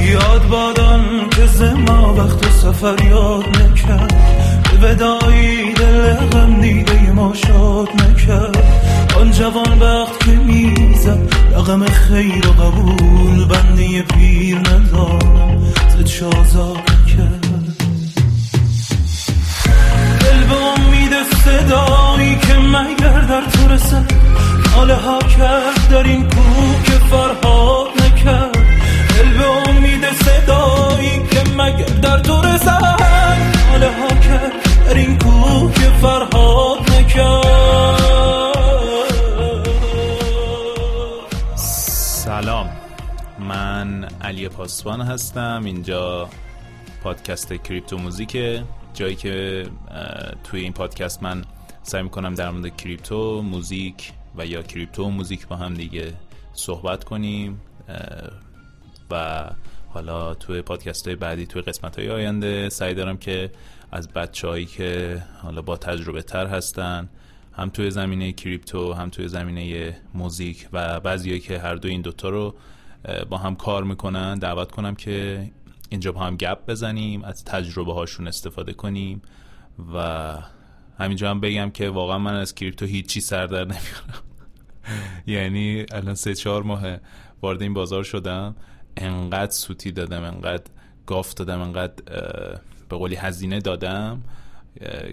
یاد بادم که زما وقت سفر یاد نکرد. به ودایی دل غم دیده ما شاد نکرد. آن جوان وقت که می‌زد رقم خیر و قبول بنده پیر ندارم. زد شازاد کرد دل به امید صدایی که مگر در تو رسد. ناله ها کرد در این کوه که فرهاد نکرد. دل به امید صدایی که مگر در تو رسد ناله ها کرد در این کوه که فرهاد نکرد. سلام. من علی پاسبان هستم. اینجا پادکست کریپتو موزیکه. جایی که توی این پادکست من سعی می‌کنم در مورد کریپتو موزیک و یا کریپتو موزیک با هم دیگه صحبت کنیم و حالا توی پادکست های بعدی توی قسمت های آینده سعی دارم که از بچه هایی که حالا با تجربه تر هستن هم توی زمینه کریپتو هم توی زمینه موزیک و بعضیایی که هر دو این دوتا رو با هم کار می‌کنن دعوت کنم که اینجا با هم گپ بزنیم از تجربه هاشون استفاده کنیم و همینجا هم بگم که واقعا من از کریپتو هیچی سر در نمیارم یعنی الان سه چهار ماه وارد این بازار شدم. انقدر سوتی دادم انقدر گاف دادم انقدر به قولی هزینه دادم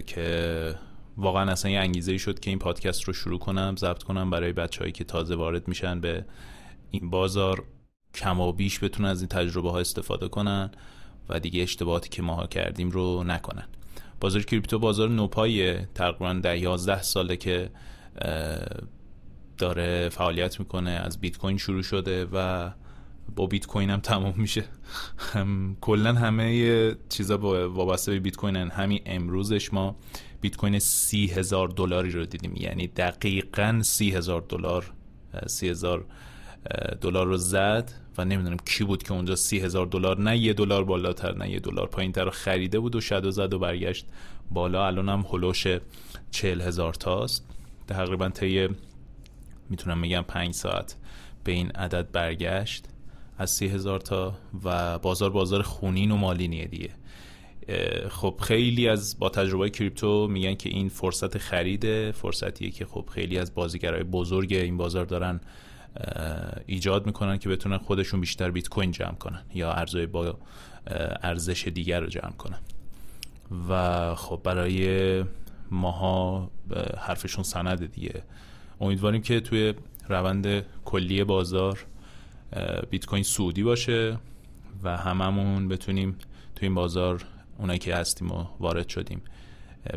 که واقعا اصلا یه انگیزه شد که این پادکست رو شروع کنم ضبط کنم برای بچههایی که تازه وارد میشن به این بازار کم و بیش بتونن از این تجربه ها استفاده کنن و دیگه اشتباهاتی که ماها کردیم رو نکنن. بازار کریپتو بازار نوپایه تقریبا در 11 ساله که داره فعالیت می‌کنه. از بیت کوین شروع شده و با بیت کوین هم تمام میشه. کلا همه چیزا با وابسته به بیت کوین همین امروزش ما بیت کوین سی هزار دلاری رو دیدیم. یعنی دقیقا سی هزار دلار سی دلار رو زد و نمی‌دونم کی بود که اونجا سی هزار دلار نه یه دلار بالاتر نه یه دلار پایین تر رو خریده بود و شد و زد و برگشت بالا. الان هم هلوش چهل هزار تاست. تقریبا طی می‌تونم میگم پنج ساعت به این عدد برگشت از سی هزار تا و بازار بازار خونین و مالینیه دیگه. خب خیلی از با تجربه کریپتو میگن که این فرصت خریده فرصتیه که خب خیلی از بازیگرای بزرگ این بازار دارن ایجاد می‌کنن که بتونن خودشون بیشتر بیت کوین جمع کنن یا ارزهای با ارزش دیگر رو جمع کنن. و خب برای ماها حرفشون سند دیگه. امیدواریم که توی روند کلی بازار بیت کوین سعودی باشه و هممون بتونیم توی این بازار اونایی که هستیم و وارد شدیم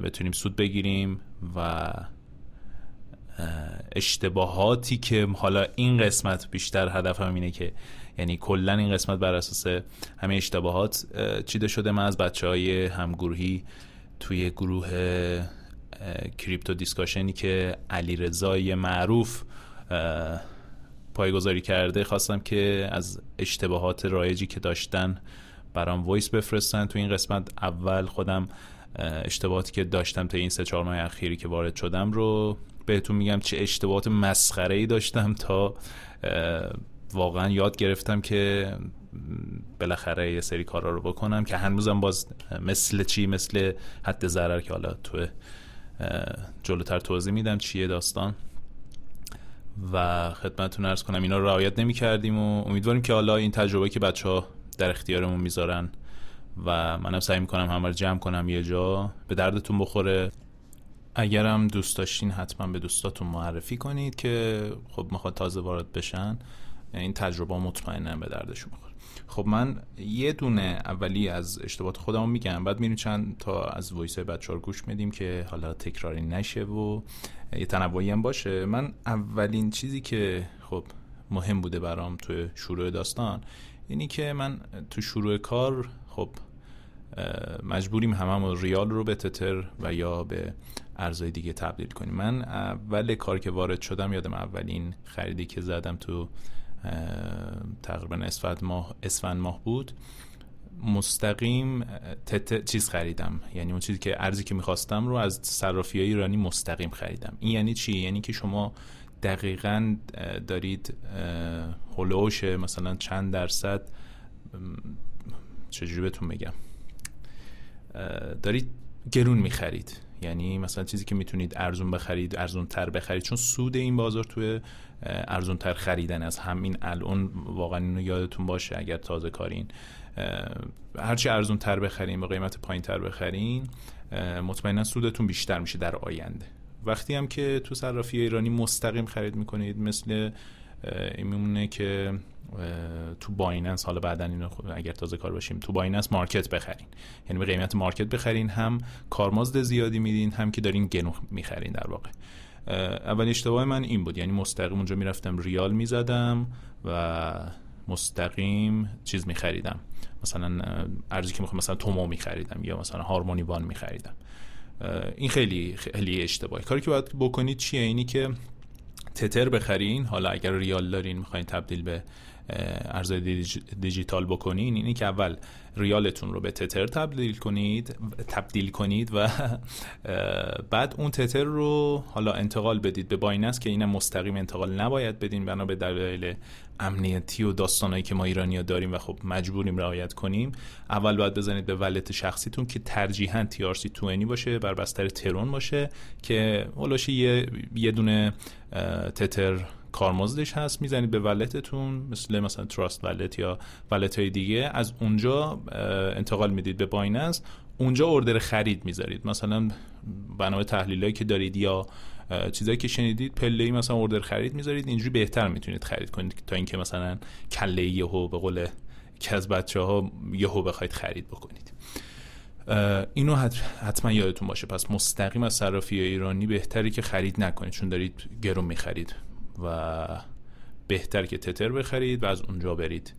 بتونیم سود بگیریم و اشتباهاتی که حالا این قسمت بیشتر هدفم اینه که یعنی کلا این قسمت بر اساس همه اشتباهات چیده شده من از بچه های همگروهی توی گروه crypto discussion ی که علی رضای معروف پایه‌گذاری کرده خواستم که از اشتباهات رایجی که داشتن برام voice بفرستن. تو این قسمت اول خودم اشتباهاتی که داشتم تا این سه چهار ماه اخیری که وارد شدم رو بهتون میگم چه اشتباهات مسخره ای داشتم تا واقعا یاد گرفتم که بالاخره یه سری کارا رو بکنم که هنوزم باز مثل چی مثل حد ضرر که حالا تو جلوتر توضیح میدم چیه داستان. و خدمتتون ارز کنم اینا رو رعایت نمی کردیم و امیدواریم که حالا این تجربه که بچه ها در اختیارمون می‌ذارن و منم سعی می‌کنم همه رو جمع کنم یه جا به دردتون بخوره. اگرم دوست داشتین حتما به دوستاتون معرفی کنید که خب می‌خواد تازه وارد بشن این تجربه مطمئنا به دردشون بخوره خب من یه دونه اولی از اشتباهات خودمو میگم. بعد میریم چند تا از وایس بچه رو گوش میدیم که حالا تکراری نشه و یه تنوعی هم باشه. من اولین چیزی که خب مهم بوده برام تو شروع داستان اینی که من تو شروع کار خب مجبوریم همه ریال رو به تتر و یا به ارزهای دیگه تبدیل کنیم. من اول کار که وارد شدم یادم اولین خریدی که زدم تو تقریبا اسفند ماه اسفند ماه بود. مستقیم تت چیز خریدم. یعنی اون چیزی که ارزی که می‌خواستم رو از صرافی های ایرانی مستقیم خریدم. این یعنی چی؟ یعنی که شما دقیقا دارید هلوش مثلا چند درصد چجوری بهتون بگم؟ دارید گرون می‌خرید. یعنی مثلا چیزی که می‌تونید ارزون بخرید ارزون تر بخرید چون سود این بازار توی ارزون تر خریدن از همین الان واقعا اینو یادتون باشه اگر تازه کارین. هرچی ارزون تر بخرین با قیمت پایین تر بخرین مطمئنا سودتون بیشتر میشه در آینده. وقتی هم که تو صرافی ایرانی مستقیم خرید می‌کنید مثل این میمونه که تو بایننس حالا بعدا اینو اگر تازه کار باشیم تو بایننس market بخرین. یعنی به قیمت market بخرین هم کارمزد زیادی میدین هم که دارین گرون می‌خرین در واقع. اول اشتباه من این بود. یعنی مستقیم اونجا می‌رفتم ریال می‌زدم و مستقیم چیز میخریدم. مثلا ارزی که می‌خوام مثلا تومو میخریدم یا مثلا هارمونی وان میخریدم. این خیلی خیلی اشتباهی. کاری که باید بکنید چیه؟ اینی که تتر بخرین. حالا اگر ریال دارین می‌خواین تبدیل به ارزهای دیجیتال بکنین اینی که اول ریالتون رو به تتر تبدیل کنید تبدیل کنید و بعد اون تتر رو حالا انتقال بدید به بایننس که اینم مستقیم انتقال نباید بدین بنا به دلایل امنیتی و داستانهایی که ما ایرانیا داریم و خب مجبوریم رعایت کنیم. اول باید بزنید به ولت شخصیتون که ترجیحاً TRC20 باشه بر بستر ترون باشه که یه یه دونه تتر کارمزدش هست می‌زنید به ولتتون مثل مثلا تراست ولت یا ولت های دیگه از اونجا انتقال می‌دید به بایننس اونجا اردر خرید می‌ذارید. مثلا بنا تحلیلایی که دارید یا چیزایی که شنیدید پله ای مثلا اردر خرید می‌ذارید اینجوری بهتر می‌تونید خرید کنید تا اینکه مثلا کله یهو به قول که از بچه ها یهو بخواید خرید بکنید. اینو حتما یادتون باشه. پس مستقیم از صرافی ایرانی بهتری که خرید نکنید چون دارید گرون می‌خرید. و بهتر که تتر بخرید و از اونجا برید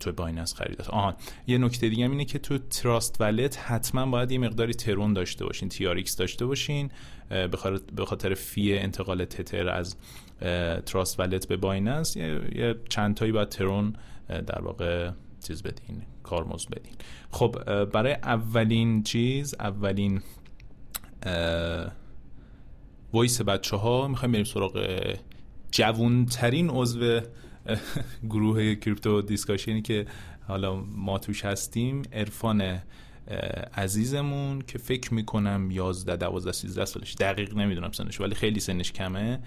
تو بایننس خرید آها یه نکته دیگه اینه که تو Trust Wallet حتما باید یه مقداری ترون داشته باشین آر داشته باشین به خاطر fee انتقال تتر از Trust Wallet به بایننس یه چند تایی باید ترون در واقع چیز بدین کارمزد بدین. خب برای اولین چیز اولین voice بچه ها می‌خوایم بریم سراغ جوونترین عضو گروه crypto discussion ی که حالا ما توش هستیم عرفان عزیزمون که فکر می‌کنم 11 12 13 سالش. دقیق نمی‌دونم سنش ولی خیلی سنش کمه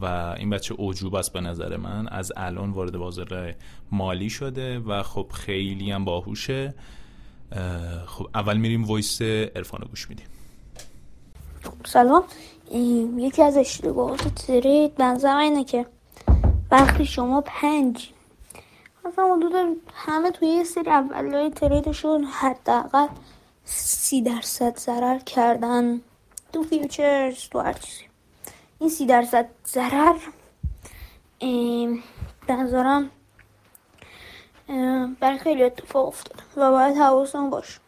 و این بچه اعجوبه است به نظر من. از الان وارد بازار مالی شده و خب خیلی هم باهوشه. خب اول میریم voice عرفان رو گوش میدیم. سلام. یکی از اشتباهات ترید بنظرم اینه که وقتی شما پنج مثلا حدود همه توی یه سری اولای تریدشون حداقل سی درصد ضرر کردن. تو فیوچرز تو هر چیزی. این سی درصد ضرر بنظرم برای خیلی اتفاق افتاده و باید حواسمون باشه.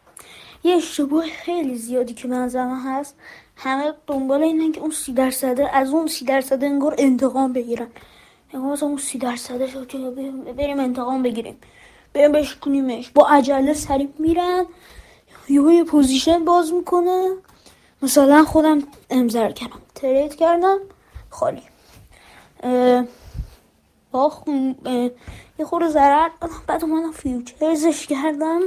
یه اشتباه خیلی زیادی که بنظرم هست همه دنبال اینن که اون سی درصده از اون سی درصده انگار انتقام بگیرن. انگار اون سی درصده شد که بریم انتقام بگیریم. بریم بشکنیمش با عجله سریع میرن یه پوزیشن باز می‌کنه. مثلا خودم امزر کردم ترید کردم خالی. باخ یه خورده ضرر بعد اومدم فیوچرزش کردم.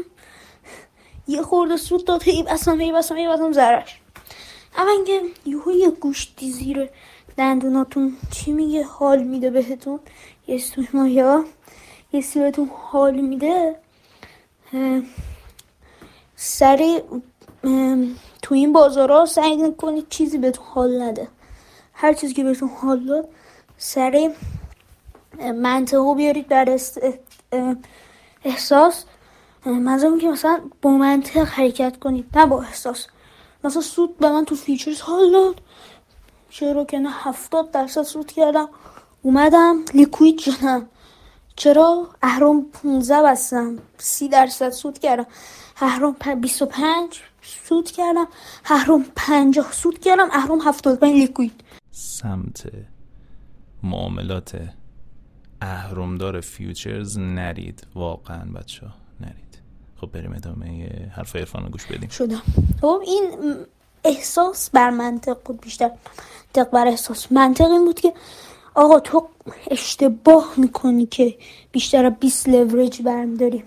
یه خورده سود داد. هی بسم هی بسم هی بسم ضررش. که یهو یه گوشتی زیر دندوناتون. چی میگه؟ حال میده بهتون. یه ما یا یه بهتون حال میده. سری تو این بازارها سعی کنید چیزی بهتون حال نده. هر چیزی که بهتون حال داد سری منطقه بیارید در احساس. منظورم که مثلا با منطق حرکت کنید نه با احساس. مثلا سود به من تو فیچرز. حال داد چرا که نه هفتاد درصد سود کردم. اومدم لیکوید شدم. چرا؟ اهرام 15 بستم. سی درصد سود کردم. اهرام 25 سود کردم. اهرام 50 سود کردم. اهرام 75 لیکوید. سمت معاملات اهرمدار فیوچرز نرید. واقعا بچه نرید خب بریم ادامه حرف ارفان گوش بدیم. شدم خب این احساس بر منطق بود بیشتر. منطق بر احساس. منطق این بود که آقا تو اشتباه می‌کنی که بیشتر 20 لورج برم داری.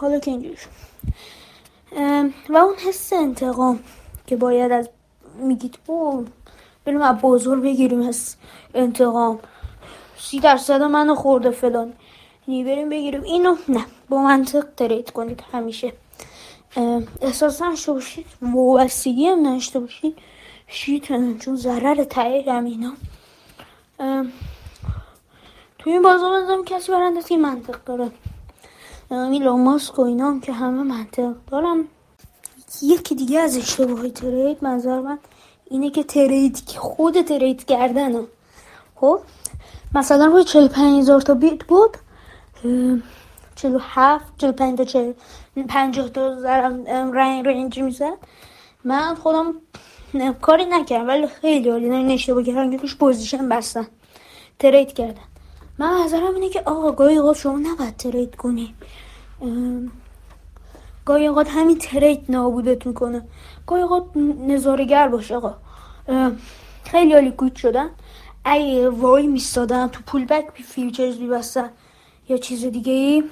حالا که اینجوری و اون حس انتقام که باید از میگید او بریم از بازار بگیریم از انتقام. سی درصد منو خورده فلان. بریم بگیریم. اینو نه با منطق ترید کنید همیشه. احساس نشته باشید وابستگی هم نشته باشید. شید چون ضرر تایید هم اینا. توی این بازار بزنم کسی برنده که منطق داره. این ماسک و اینا هم که همه منطق دارم یکی دیگه از اشتباه ترید منظر من اینه که ترید خود ترید کردن خب؟ مثلا روی 45 هزار تا بیت بود. 47 45 تا 40 50 تا رنگ رنج می‌زد. من خودم کاری نکردم ولی خیلی عالی نه اشتباه کردن که توش پوزیشن بستن ترید کردن من نظرم اینه که آقا گاهی اوقات شما نباید ترید کنی. گاهی اوقات همین ترید نابودت می‌کنه گاهی اوقات نظارگر باش آقا. خیلی عالی کوچ شدن. ای وای میستادن تو پول بک بی فیوچرز بیبستن یا چیز دیگه ای؟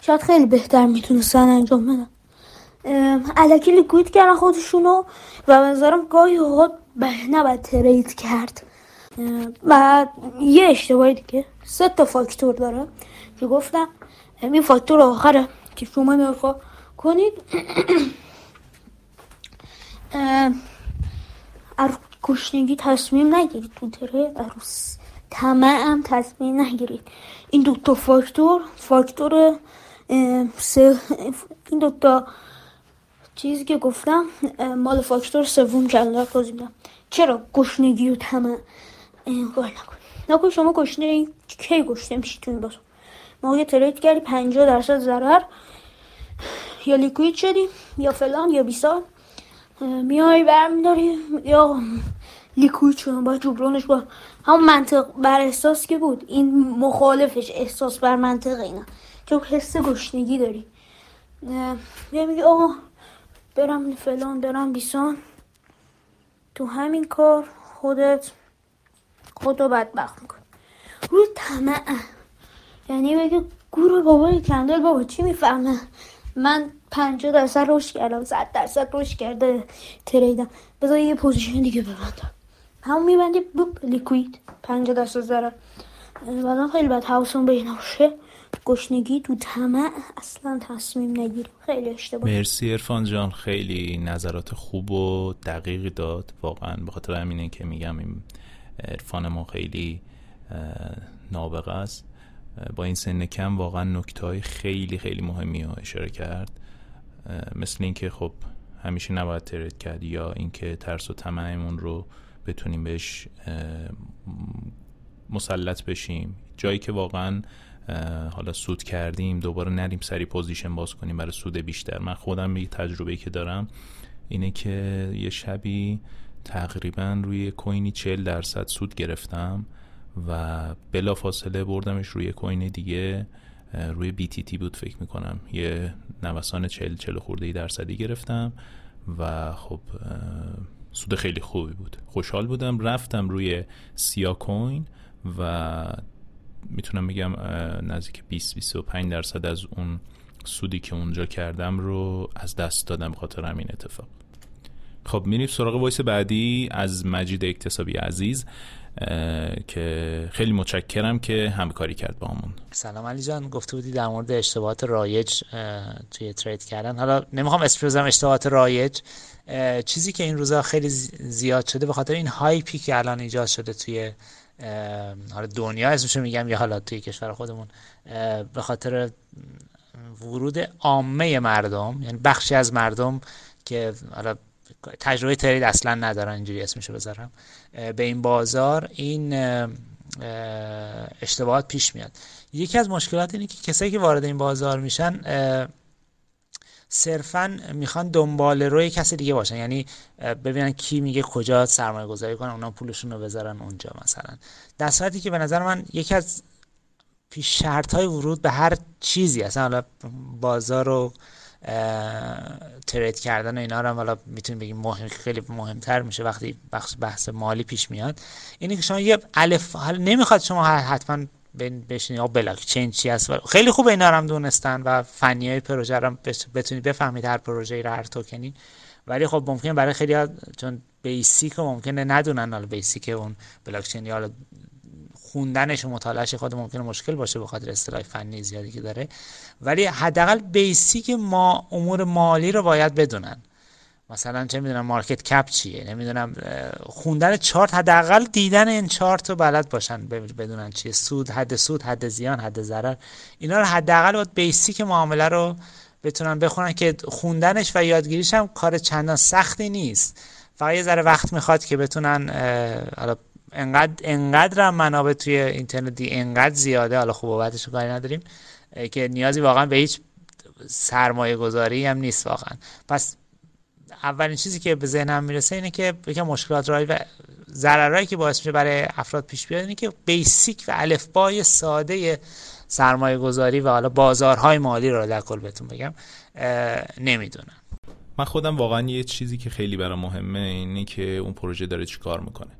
شاید خیلی بهتر می‌تونستن انجام بدن علکی لیکوید کردن خودشونو و نظرم گاهی اوقات نباید ترید کرد. و یه اشتباهی دیگه سه تا فاکتور داره که گفتم این فاکتور آخره که شما نگاه کنید. کشنگی تصمیم نگیرید تو تره عروس. هم تصمیم نگیرید. این دوتا فاکتور فاکتور سه این دوتا چیزی که گفتم مال فاکتور سوم کلمه میدم. چرا گشنگی و طمع؟ کار نکن. نکن شما گشنه کی گشنه میشی تو این بازار یه ترید کردی 50 درصد ضرر. یا لیکوید شدی یا فلان یا بیسال میای برمیداری یا لیکوید شدن با جبرانش با همون منطق بر احساس که بود. این مخالفش احساس بر منطق اینا. چون حس گشنگی داری. یا میگه آقا برم فلان برم بیسان. تو همین کار خودت خودو بدبخت میکن روی طمع. یعنی بگه گروه بابای کندل بابا چی می‌فهمه؟ من پنجاه درصد روش کردم صد درصد روش کرده تریدم. بذار یه پوزیشن دیگه ببندم همون میبندی بوب لیکوید. پنجاه درصد ضرر بعدا خیلی بد حواسون به این گشنگی تو طمع اصلا تصمیم نگیریم خیلی اشتباه. مرسی ارفان جان. خیلی نظرات خوب و دقیقی داد. واقعا به خاطر همینه که میگم این ارفان ما خیلی نابغه است. با این سن کم واقعا نکته های خیلی خیلی مهمی رو اشاره کرد. مثل اینکه خب همیشه نباید ترید کرد یا اینکه ترس و طمعمون رو بتونیم بهش مسلط بشیم. جایی که واقعا حالا سود کردیم دوباره نریم سری position باز کنیم برای سود بیشتر. من خودم یه تجربه که دارم اینه که یه شبی تقریبا روی کوینی 40 درصد سود گرفتم و بلافاصله بردمش روی coin دیگه روی BTT بود فکر می‌کنم. یه نوسان 40 40 خورده درصدی گرفتم و خب سود خیلی خوبی بود. خوشحال بودم. رفتم روی Siacoin و می‌تونم بگم نزدیک 20 25 درصد از اون سودی که اونجا کردم رو از دست دادم خاطر همین اتفاق. خب میریم سراغ voice بعدی از مجید اکتسابی عزیز که خیلی متشکرم که همکاری کرد با همون. سلام علی جان. گفته بودی در مورد اشتباهات رایج توی ترید کردن. حالا نمی‌خوام اسپریزم اشتباهات رایج چیزی که این روزا خیلی زیاد شده به خاطر این هایپی که الان ایجاد شده توی حالا دنیا اسمشو میگم یا حالا توی کشور خودمون به خاطر ورود عامه مردم یعنی بخشی از مردم که حالا تجربه ترید اصلا ندارن اینجوری اسمشو بذارم به این بازار این اشتباهات پیش میاد. یکی از مشکلات اینه که کسایی که وارد این بازار میشن صرفا می‌خوان دنبال روی کسی دیگه باشن. یعنی ببینن کی میگه کجا سرمایه گذاری کنن اونا پولشون رو بذارن اونجا مثلا. در صورتی که به نظر من یکی از پیش شرط های ورود به هر چیزی اصلا حالا بازار رو ترید کردن و اینا رو حالا می‌تونیم بگیم مهم خیلی مهمتر میشه وقتی بخش بحث مالی پیش میاد. اینه که شما یه الف نمی‌خواد شما حتما بشینید یا بلاک چین چی هست؟ خیلی خوب اینا هم دونستن و فنی های پروژه رو بتونید بفهمید هر پروژه رو هر توکنی ولی خب ممکن برای خیلی چون basic ممکنه ندونن حالا basic اون بلاک چین یا خوندنش و مطالعهش خود ممکنه مشکل باشه به خاطر اصطلاح فنی زیادی که داره. ولی حداقل basic ما امور مالی رو باید بدونن. مثلا چه می‌دونم مارکت کپ چیه؟ نمی‌دونم خوندن چارت حداقل دیدن این چارت رو بلد باشن بدونن چیه. سود حد سود حد زیان حد ضرر. اینا رو حداقل باید بیسیک معامله رو بتونن بخونن که خوندنش و یادگیریش هم کار چندان سختی نیست. فقط یه ذره وقت می‌خواد که بتونن حالا انقدر انقدر هم منابع توی اینترنتی انقدر زیاده حالا خوب بعدش کاری نداریم که نیازی واقعا به هیچ سرمایه گذاری هم نیست واقعا. پس اولین چیزی که به ذهنم می‌رسه اینه که یکم مشکلات رای و ضررهایی که باعث میشه برای افراد پیش بیاد اینه که بیسیک و الفبای ساده سرمایه گذاری و حالا بازارهای مالی رو در کل بهتون بگم نمی‌دونم. من خودم واقعا یه چیزی که خیلی برام مهمه اینه که اون پروژه داره چیکار می‌کنه.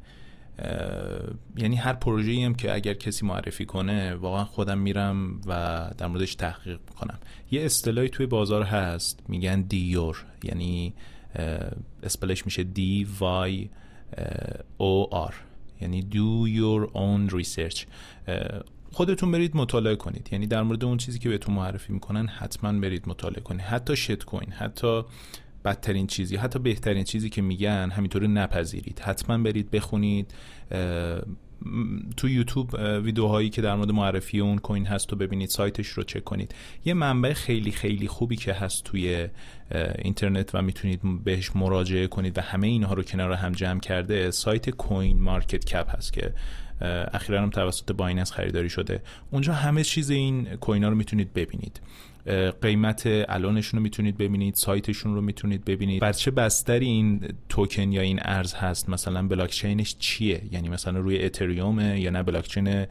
یعنی هر پروژه‌ای هم که اگر کسی معرفی کنه واقعا خودم میرم و در موردش تحقیق می‌کنم. یه اصطلاحی توی بازار هست میگن دیور. یعنی اسپلش میشه دی وای او آر یعنی do your own research. خودتون برید مطالعه کنید. یعنی در مورد اون چیزی که بهتون معرفی می‌کنن حتما برید مطالعه کنید. حتی شت کوین حتی بدترین چیزی حتی بهترین چیزی که میگن همینطوری نپذیرید. حتما برید بخونید. تو یوتیوب ویدیوهایی که در مورد معرفی اون coin هست و ببینید سایتش رو چک کنید. یه منبع خیلی خیلی خوبی که هست توی اینترنت و می‌تونید بهش مراجعه کنید و همه اینها رو کنار هم جمع کرده سایت CoinMarketCap هست که اخیرا هم توسط Binance خریداری شده. اونجا همه چیز این coin ها رو می‌تونید ببینید. قیمت الانشون رو می‌تونید ببینید سایتشون رو می‌تونید ببینید. بر چه بستری این توکن یا این ارز هست؟ مثلا بلاکچینش چیه؟ یعنی مثلا روی اتریوم یا نه بلاکچین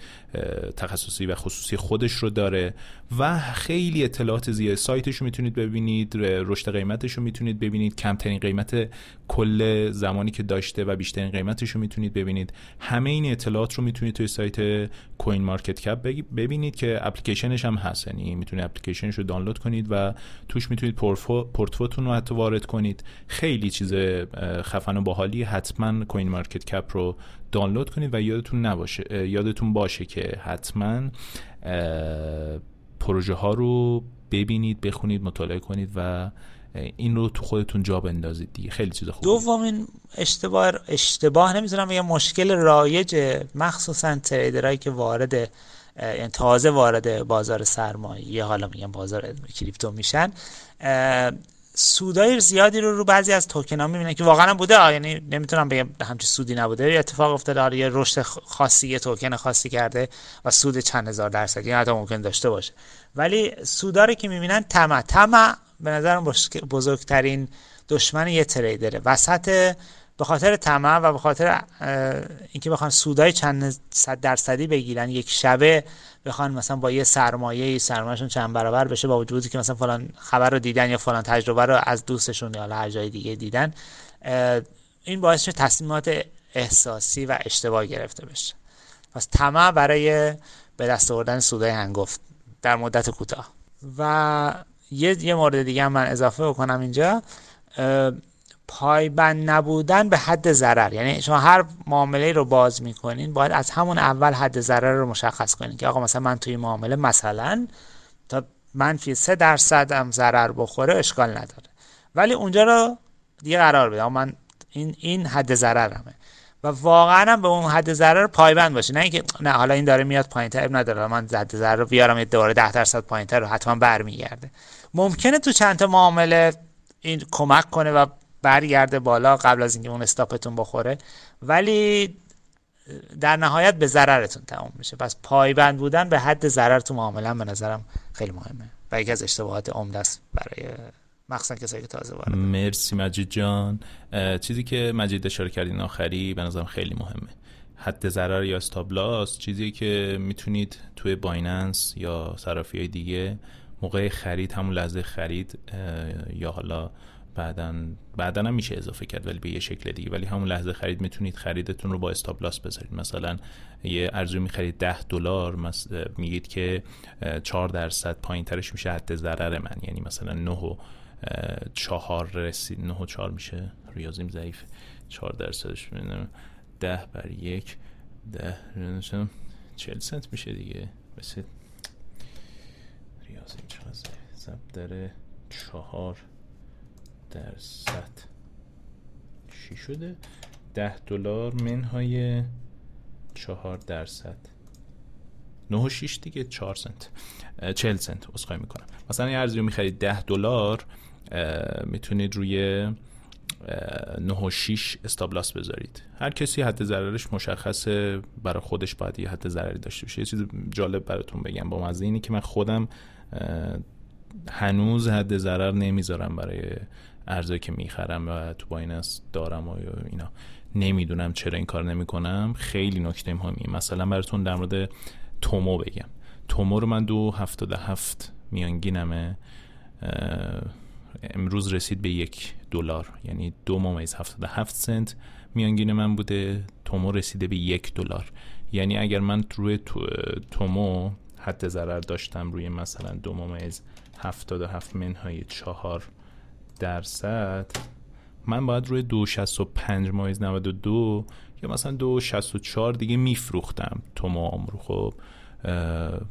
تخصصی و خصوصی خودش رو داره و خیلی اطلاعات زیاد. سایتش رو می‌تونید ببینید رشد قیمتش رو می‌تونید ببینید. کمترین قیمت کل زمانی که داشته و بیشترین قیمتش رو می‌تونید ببینید. همه این اطلاعات رو می‌تونید توی سایت CoinMarketCap ببینید که اپلیکیشنش هم هست. یعنی می‌تونید اپلیکیشنش رو دانلود کنید و توش می‌تونید portfo تون رو حتی وارد کنید. خیلی چیز خفن و باحالی حتما CoinMarketCap رو دانلود کنید و یادتون نباشه یادتون باشه که حتما پروژه ها رو ببینید بخونید مطالعه کنید و این رو تو خودتون جا بندازید دیگه. خیلی چیز خوبه. دومین اشتباه اشتباه نمی‌ذارم یه مشکل رایج مخصوصا تریدرایی که وارد یعنی تازه وارد بازار سرمایه حالا میگم بازار کریپتو میشن سودای زیادی رو رو بعضی از توکن ها می‌بینن که واقعا بوده. یعنی نمی‌تونم بگم همچین سودی نبوده. اتفاق افتاده حالا یه رشد خاصی یه توکن خاصی کرده و سود چند هزار درصدی حتی ممکن داشته باشه. ولی سودا رو که می‌بینن طمع. طمع به نظرم بزرگترین دشمن یه تریدره. وسط به خاطر طمع و به خاطر اینکه بخوان سودای چند صد درصدی بگیرن یک شبه بخوان مثلا با یه سرمایه سرمایهشون چند برابر بشه با وجودی که مثلا فلان خبر رو دیدن یا فلان تجربه رو از دوستشون یا هر جای دیگه دیدن این باعث شد تصمیمات احساسی و اشتباه گرفته بشه. پس طمع برای به دست آوردن سودای هنگفت در مدت کوتاه. و یه یه مورد دیگه من اضافه بکنم اینجا پایبند نبودن به حد ضرر. یعنی شما هر معامله رو باز می‌کنین باید از همون اول حد ضرر رو مشخص کنین که آقا مثلا من توی معامله مثلا تا منفی سه درصد هم ضرر بخوره اشکال نداره. ولی اونجا رو دیگه قرار بده. من این این حد ضررمه. و واقعا هم به اون حد ضرر پایبند باشه. نه اینکه نه حالا این داره میاد پایینتر نداره. من حد ضرر رو بیارم یه دوباره 10 درصد پایینتر رو حتما برمیگرده. ممکنه تو چند تا معامله این کمک کنه و برگرده بالا قبل از اینکه اون استاپتون بخوره ولی در نهایت به ضررتون تمام میشه. پس پایبند بودن به حد ضرر تو معامله به نظرم خیلی مهمه و یکی از اشتباهات عمده است برای مخصوصا کسایی که تازه وارد مرسی مجید جان. چیزی که مجید اشاره کردین آخری به نظرم خیلی مهمه. حد ضرر یا استابلاس چیزی که می‌تونید توی بایننس یا صرافی های دیگه موقع خرید همون لحظه خرید یا حالا بعدا بعدا هم میشه اضافه کرد ولی به یه شکل دیگه. ولی همون لحظه خرید می‌تونید خریدتون رو با استاپ بذارید. مثلا یه ارزی می‌خرید 10 دلار میگید که 4 درصد پایین ترش میشه حد ضرر من. یعنی مثلا 9 و 4 رسید 9 و 4 میشه؟ ریاضیم ضعیف. 4 درصدش می‌بینم 10 بر یک 10 40 سنت میشه دیگه. ریاضیم ضبط داره 4 درصد چی شده؟ ده دلار منهای چهار درصد نه و شیش دیگه چهار سنت. چهل سنت اصخایی می‌کنم. مثلا یه ارزی رو می‌خرید ده دلار می‌تونید روی نه و شیش استابلاس بذارید. هر کسی حد ضررش مشخصه برای خودش باید یه حد ضرری داشته باشه. یه چیز جالب براتون بگم. با مزه اینه که من خودم هنوز حد ضرر نمی‌ذارم برای ارزایی که می‌خرم و تو بایننس دارم و اینا. نمی‌دونم چرا این کار نمی‌کنم. خیلی نکته مهمی مثلا براتون در مورد تومو بگم. تومو رو من دو هفتاده هفت میانگینمه امروز رسید به یک دلار. یعنی دو ممیز هفتاده هفت سنت میانگین من بوده. تومو رسیده به یک دلار. یعنی اگر من روی تومو حد ضرر داشتم روی مثلا دو ممیز هفتاده هفت منهای چهار درصد. من باید روی دو شست و پنج مایز نود و دو یا مثلا دو شست و چار دیگه میفروختم. تومام رو خب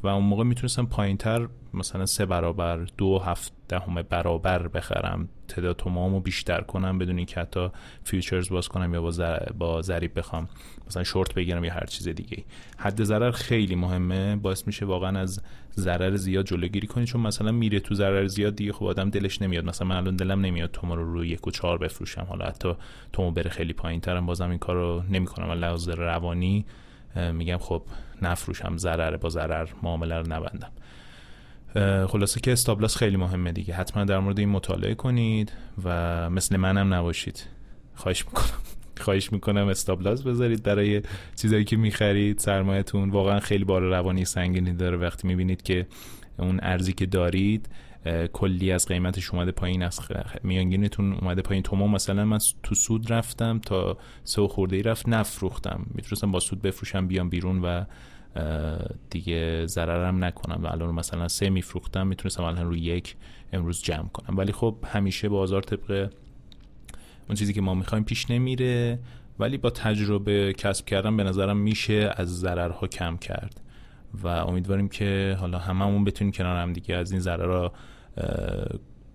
و اون موقع می‌تونستم پایین تر مثلا سه برابر دو هفت دهم برابر بخرم. تعداد تومامو بیشتر کنم بدون اینکه حتی فیوچرز باز کنم یا با, با ضریب بخوام. مثلا شورت بگیرم یا هر چیز دیگه حد ضرر خیلی مهمه. باعث میشه واقعا از ضرر زیاد جلوگیری کنی. چون مثلا میره تو ضرر زیاد دیگه خب آدم دلش نمیاد. مثلا من الان دلم نمیاد تومو رو روی یک و چهار بفروشم. حالا حتی تومو بره خیلی پایین ترم بازم این کار رو نمی‌کنم. و لحاظ روانی میگم خب نفروشم ضرر با ضرر معامله رو نبندم. خلاصه که استابلاس خیلی مهمه دیگه. حتما در مورد این مطالعه کنید و مثل منم نباشید. خواهش می‌کنم. خواهش می‌کنم استابلاس بذارید برای چیزایی که می‌خرید سرمایهتون. واقعا خیلی بار روانی سنگینی داره. وقتی می‌بینید که اون ارزی که دارید کلی از قیمتش اومده پایین. از میانگینتون اومده پایین. توما مثلا من تو سود رفتم تا سه خورده ای رفت نفروختم. می‌تونستم با سود بفروشم بیام بیرون و دیگه ضررم نکنم. و الان مثلا سه میفروختم می‌تونستم الان روی یک امروز جمع کنم. ولی خب همیشه بازار طبق اون چیزی که ما می‌خوایم پیش نمیره. ولی با تجربه کسب کردن به نظرم میشه از ضررها کم کرد. و امیدواریم که حالا هممون بتونیم کنار هم دیگه از این ضررها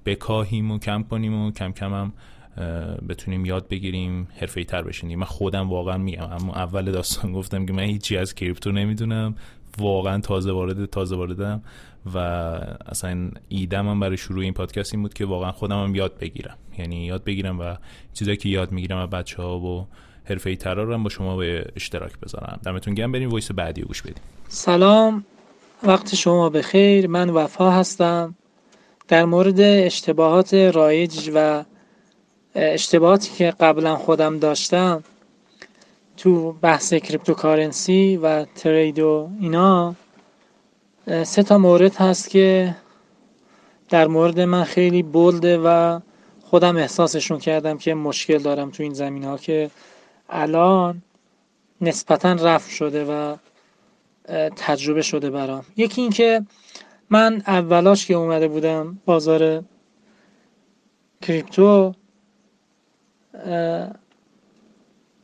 بکاهیم و کم کنیم و کم کم هم بتونیم یاد بگیریم حرفه تر بشیم من خودم واقعا میگم اما اول داستان گفتم که من هیچی از کریپتو نمی‌دونم. واقعا تازه وارد تازه واردم و اصلا ایدم هم برای شروع این پادکست این بود که واقعا خودم هم یاد بگیرم. یعنی یاد بگیرم و چیزایی که یاد می‌گیرم و بچه ها و حرفه ای trader ها رو هم با شما به اشتراک بذارم. دمتون گرم. بریم voice بعدی گوش بدیم. سلام. وقت شما بخیر. من وفا هستم. در مورد اشتباهات رایج و اشتباهاتی که قبلا خودم داشتم تو بحث cryptocurrency و trade و اینا سه تا مورد هست که در مورد من خیلی بلده و خودم احساسشون کردم که مشکل دارم تو این زمین ها که الان نسبتا رفت شده و تجربه شده برام. یکی این که من اولاش که اومده بودم بازار کریپتو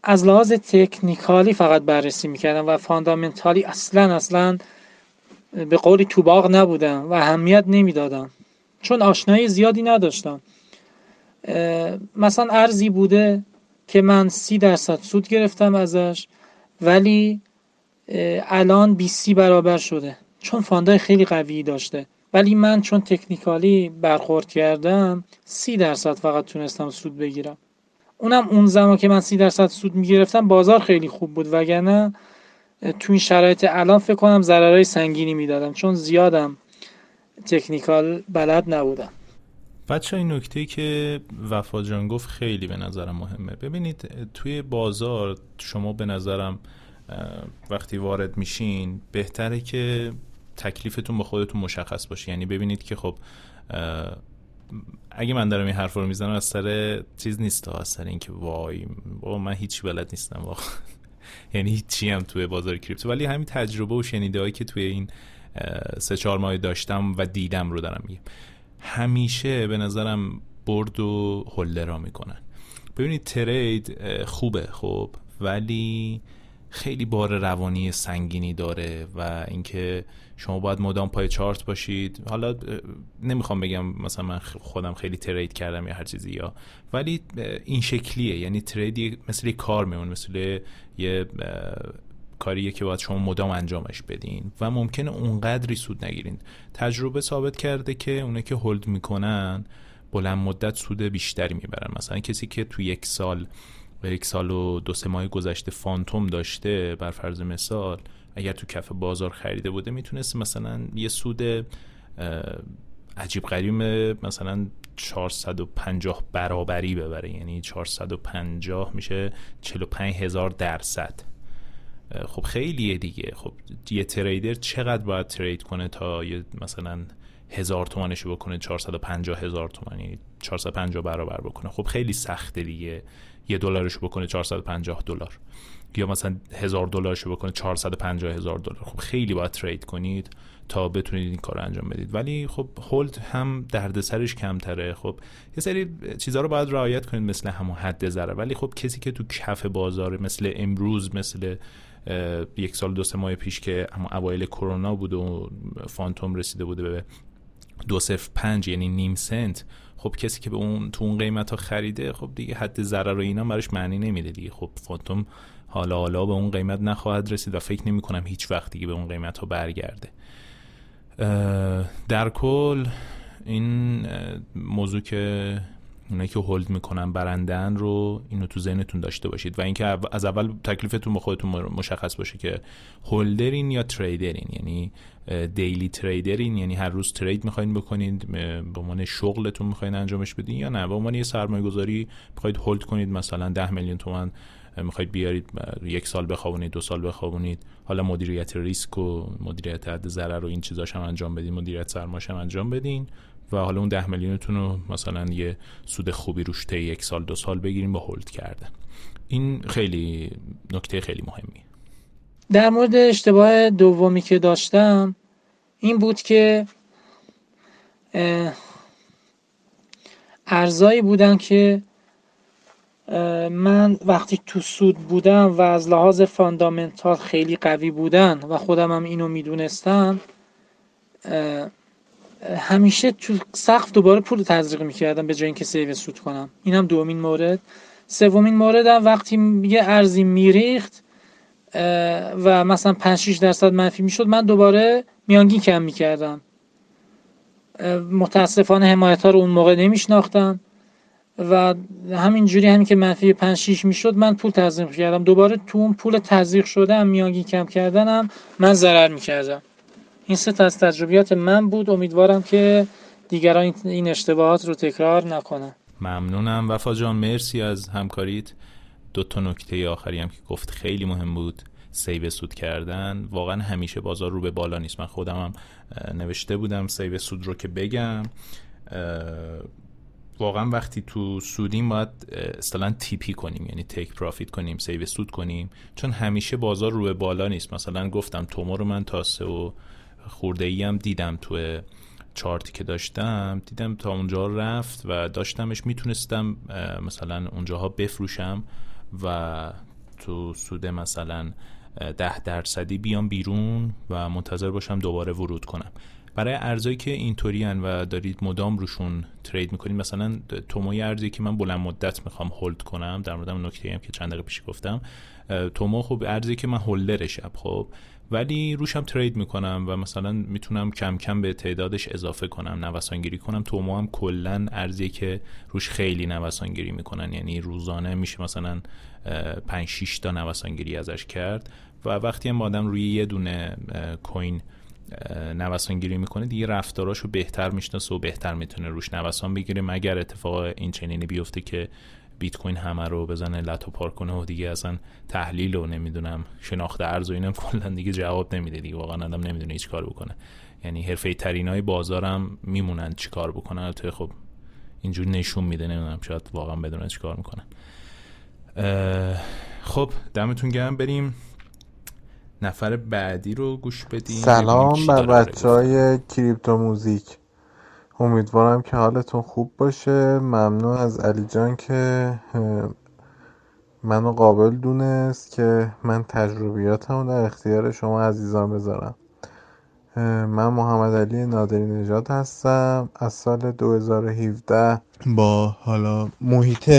از لحاظ تکنیکالی فقط بررسی می‌کردم و فاندامنتالی اصلا اصلا به قولی توباق نبودم و اهمیت نمی‌دادم. چون آشنایی زیادی نداشتم. مثلا ارزی بوده که من سی درصد سود گرفتم ازش ولی الان 20 برابر شده. چون فاندای خیلی قوی داشته. ولی من چون تکنیکالی برخورد کردم سی درصد فقط تونستم سود بگیرم. اونم اون زمان که من سی درصد سود می‌گرفتم بازار خیلی خوب بود. وگرنه تو این شرایط الان فکر کنم ضررهای سنگینی می‌دادم. چون زیادم تکنیکال بلد نبودم. بچه این نکته که وفا جان گفت خیلی به نظرم مهمه. ببینید توی بازار شما به نظرم وقتی وارد میشین بهتره که تکلیفتون با خودتون مشخص باشه. یعنی ببینید که خب اگه من دارم این حرف رو می‌زنم از سر چیز نیست از سر اینکه وای با من هیچ بلد نیستم واقعا. یعنی هیچی هم توی بازار کریپتو. ولی همین تجربه و شنیده که توی این سه چهار ماه داشتم و دیدم رو دارم میگم. همیشه به نظرم برد و هولدرا می‌کنن. ببینید ترید خوبه خب ولی خیلی بار روانی سنگینی داره و اینکه شما باید مدام پای چارت باشید. حالا نمی‌خوام بگم مثلا من خودم خیلی ترید کردم یا هر چیزی یا ولی این شکلیه. یعنی ترید مثل کار میمون مثل یه کاریه که باید شما مدام انجامش بدین و ممکنه اونقدری سود نگیرین. تجربه ثابت کرده که اونه که هولد می‌کنن بلند مدت سود بیشتری می‌برن. مثلا کسی که تو یک سال یک سال و دو سه ماه گذشته فانتوم داشته بر فرض مثال اگر تو کف بازار خریده بوده می‌تونست مثلا یه سود عجیب غریب مثلا 450 برابری ببره. یعنی 450 میشه 45 هزار درصد. خب خیلیه دیگه. خب یه تریدر چقدر باید ترید کنه تا یه مثلا هزار تومنشو بکنه 450 هزار تومن یعنی 450 برابر بکنه. خب خیلی سخته دیگه. یه دلارشو بکنه 450 دلار. یا مثلا هزار دلارشو بکنه 450 هزار دلار. خب خیلی باید ترید کنید تا بتونید این کار انجام بدید. ولی خب هولد هم دردسرش کمتره. خب یه سری چیزها رو باید رعایت کنید مثل همون حد ضرر ولی خب کسی که تو کف بازار مثل امروز مثل یک سال دو سه ماه پیش که اما اوایل کرونا بود و فانتوم رسیده بوده به دو صفر پنج یعنی نیم سنت خب کسی که به اون تو اون قیمت ها خریده خب دیگه حد ضرر و اینا براش معنی نمیده دیگه. خب فانتوم حالا حالا به اون قیمت نخواهد رسید و فکر نمی کنم هیچ وقت دیگه به اون قیمت ها برگرده. در کل این موضوع که اونایی که هولد می‌کنن برندن رو اینو تو ذهنتون داشته باشید. و اینکه از اول تکلیفتون با خودتون مشخص باشه که هولدرین یا تریدرین. یعنی دیلی تریدرین یعنی هر روز ترید می‌خواین بکنید به عنوان شغلتون می‌خواین انجامش بدین یا نه. به عنوان یه سرمایه گذاری می‌خواید هولد کنید مثلا 10 میلیون تومن می‌خواید بیارید یک سال بخوابونید دو سال بخوابونید. حالا مدیریت ریسک و مدیریت حد ضرر و این چیزاش هم انجام بدین مدیریت سرمایه هم انجام بدین. و حالا اون ده میلیونتون رو مثلا یه سود خوبی روش طی یک سال دو سال بگیریم با هولد کردن این خیلی نکته خیلی مهمی. در مورد اشتباه دومی که داشتم این بود که ارزایی بودن که من وقتی تو سود بودم و از لحاظ فاندامنتال خیلی قوی بودن و خودم هم اینو می‌دونستم همیشه تو سقف دوباره پول تزریق می‌کردم به جای اینکه سیو سود کنم. اینم دومین مورد. سومین موردم وقتی یه ارزی میریخت و مثلا 5 6 درصد منفی می‌شد من دوباره میانگین کم می‌کردم. متاسفانه حمایت ها رو اون موقع نمیشناختم و همین جوری همین که منفی 5 6 می‌شد من پول تزریق کردم دوباره تو اون پول تزریق شده هم میانگین کم کردنم من ضرر می‌کردم. این سه از تجربیات من بود. امیدوارم که دیگران این اشتباهات رو تکرار نکنن. ممنونم. وفا جان مرسی از همکاریت. دو تا نکته آخری هم که گفت خیلی مهم بود. save سود کردن. واقعا همیشه بازار رو به بالا نیست. من خودم هم نوشته بودم save سود رو که بگم. واقعا وقتی تو سودیم باید اصطلاحا TP کنیم. یعنی take profit کنیم save سود کنیم. چون همیشه بازار رو به بالا نیست. مثلا گفتم تومو رو من تا سه و خورده ای هم دیدم تو چارتی که داشتم. دیدم تا اونجا رفت و داشتمش می‌تونستم مثلا اونجاها بفروشم و تو سود مثلا ده درصدی بیام بیرون و منتظر باشم دوباره ورود کنم. برای ارزایی که اینطوری و دارید مدام روشون ترید می‌کنید مثلا توموی ارزی که من بلند مدت می‌خوام هولد کنم در مورد نکته هم که چند دقیقه پیش گفتم تومو خب ارزی که من هولدرشم خب. ولی روشم ترید می‌کنم و مثلا می‌تونم کم کم به تعدادش اضافه کنم نوسانگیری کنم. تومو هم کلا ارزی که روش خیلی نوسانگیری می‌کنن. یعنی روزانه میشه مثلا 5 6 تا نوسانگیری ازش کرد و وقتی هم آدم روی یه دونه کوین نوسان گیری می‌کنه دیگه رفتاراشو بهتر می‌شناسه و بهتر می‌تونه روش نوسان بگیره مگر اتفاق این چنینی بیفته که بیت کوین همه رو بزنه لتو پار کنه و دیگه اصلا تحلیل و نمی‌دونم شناخت ارز و اینم کلا دیگه جواب نمیده دیگه. واقعا آدم نمی‌دونه هیچ کار بکنه. یعنی حرفه ترین های بازارم میمونن چی کار بکنن. تو خب اینجور نشون میده نمی‌دونم شاید واقعا بدونه چی کار می‌کنن. خب دمتون گرم. بریم نفر بعدی رو گوش بدیم. سلام بر بچه های کریپتو موزیک. امیدوارم که حالتون خوب باشه. ممنون از علی جان که منو قابل دونست که من تجربیاتم در اختیار شما عزیزان بذارم. من محمد علی نادری نژاد هستم. از سال 2017 با حالا محیط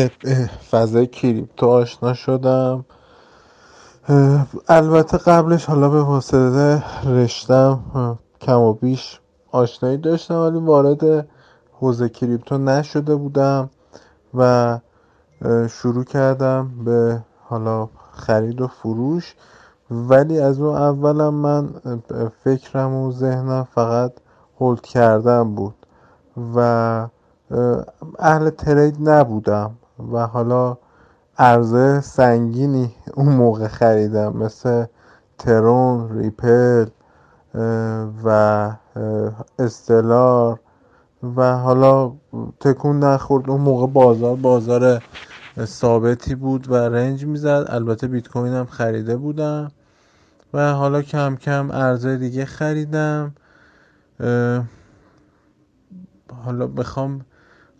فضای کریپتو آشنا شدم. البته قبلش حالا به واسطه رشتم کم و بیش آشنایی داشتم ولی وارد حوزه کریپتو نشده بودم و شروع کردم به حالا خرید و فروش. ولی از اون اولم من فکرم و ذهنم فقط هولد کردم بود و اهل ترید نبودم و حالا ارزه سنگینی اون موقع خریدم مثل ترون ریپل و استلار و حالا تکون نخورد. اون موقع بازار بازار ثابتی بود و رنج می‌زد. البته بیت کوین هم خریده بودم و حالا کم کم ارزهای دیگه خریدم. حالا بخوام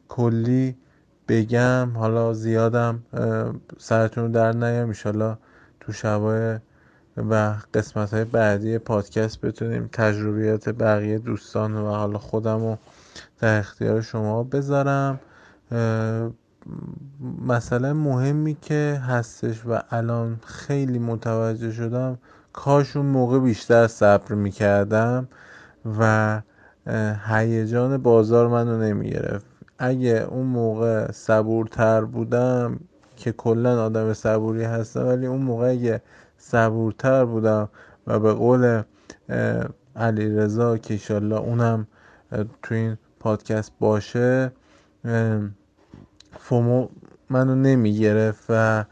کلی بگم. حالا زیادم سرتون در نیام. ایشالا تو شبای و قسمت های بعدی پادکست بتونیم تجربیات بقیه دوستان و حالا خودم رو در اختیار شما بذارم. مثلا مهمی که هستش و الان خیلی متوجه شدم کاش اون موقع بیشتر صبر می‌کردم و هیجان بازار منو نمی‌گرفت. اگه اون موقع صبورتر بودم که کلا آدم صبوری هستم ولی اون موقع اگه صبورتر بودم و به قول علی رضا که ایشالله اونم تو این پادکست باشه فومو منو نمی‌گرفت و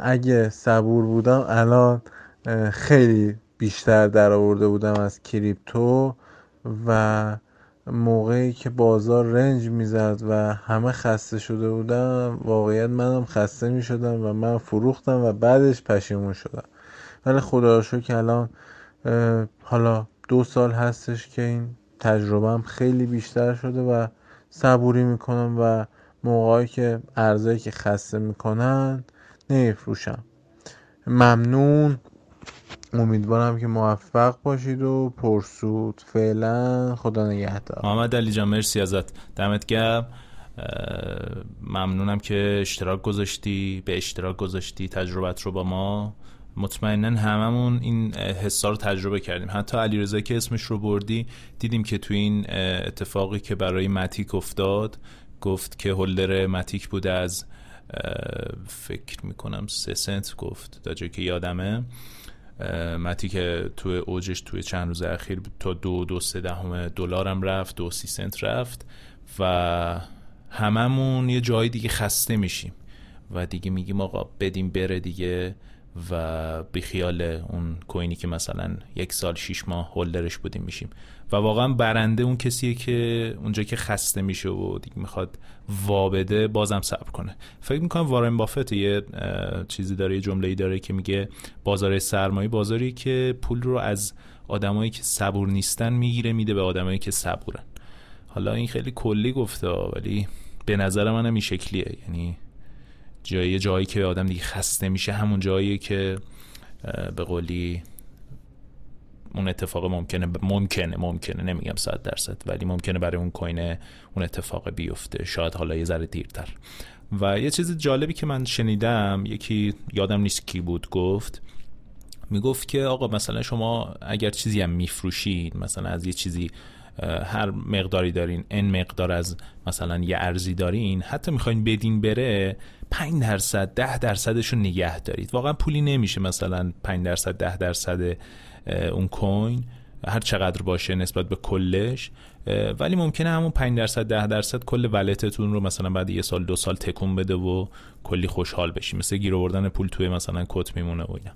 اگه صبور بودم الان خیلی بیشتر در آورده بودم از کریپتو و موقعی که بازار رنج می‌زد و همه خسته شده بودم واقعیت منم خسته می شدم و من فروختم و بعدش پشیمون شدم. ولی خدا رو که الان حالا دو سال هستش که این تجربهم خیلی بیشتر شده و صبوری می‌کنم و موقعی که ارزایی که خسته می‌کنن نمیفروشم. ممنون. امیدوارم که موفق باشید و پرسود. فعلا خدا نگهدار. محمد علی جان مرسی ازت. دمت گرم. ممنونم که اشتراک گذاشتی به اشتراک گذاشتی تجربت رو با ما. مطمئنا هممون این حسا رو تجربه کردیم. حتی علیرضا که اسمش رو بردی دیدیم که تو این اتفاقی که برای متیک افتاد گفت که هولدر متیک بوده از فکر می‌کنم سه سنت گفت. تا که یادمه. متی که توی اوجش توی چند روز اخیر تا دو دو سه دهم دلارم رفت دو سی سنت رفت و هممون یه جای دیگه خسته میشیم و دیگه میگیم آقا بدیم بره دیگه و بیخیال اون کوینی که مثلا یک سال شیش ماه هولدرش بودیم میشیم. و واقعا برنده اون کسیه که اونجا که خسته میشه و دیگه می‌خواد وابده بازم صبر کنه. فکر می‌کنم وارن بافت یه چیزی داره یه جمله ای داره که میگه بازار سرمایه بازاری که پول رو از آدمایی که صبور نیستن می‌گیره میده به آدمایی که صبورن. حالا این خیلی کلی گفته ولی به نظر منم این شکلیه. یعنی جایی جایی که آدم دیگه خسته میشه همون جایی که به قولی اون اتفاق ممکنه ممکنه ممکنه نمیگم صد درصد ولی ممکنه برای اون کوین اون اتفاق بیفته. شاید حالا یه ذره دیرتر. و یه چیز جالبی که من شنیدم یکی یادم نیست کی بود گفت می‌گفت که آقا مثلا شما اگر چیزی هم میفروشید مثلا از یه چیزی هر مقداری دارین ان مقدار از مثلا یه ارزی دارین حتی می‌خواین بدین بره 5 درصد 10 درصدش رو نگه دارید. واقعا پولی نمیشه مثلا 5 درصد 10 درصد اون کوین هر چقدر باشه نسبت به کلش ولی ممکنه همون 5 درصد 10 درصد کل ولتتون رو مثلا بعد یه سال دو سال تکون بده و کلی خوشحال بشی. مثل گیر آوردن پول توی مثلا کت میمونه و اینا.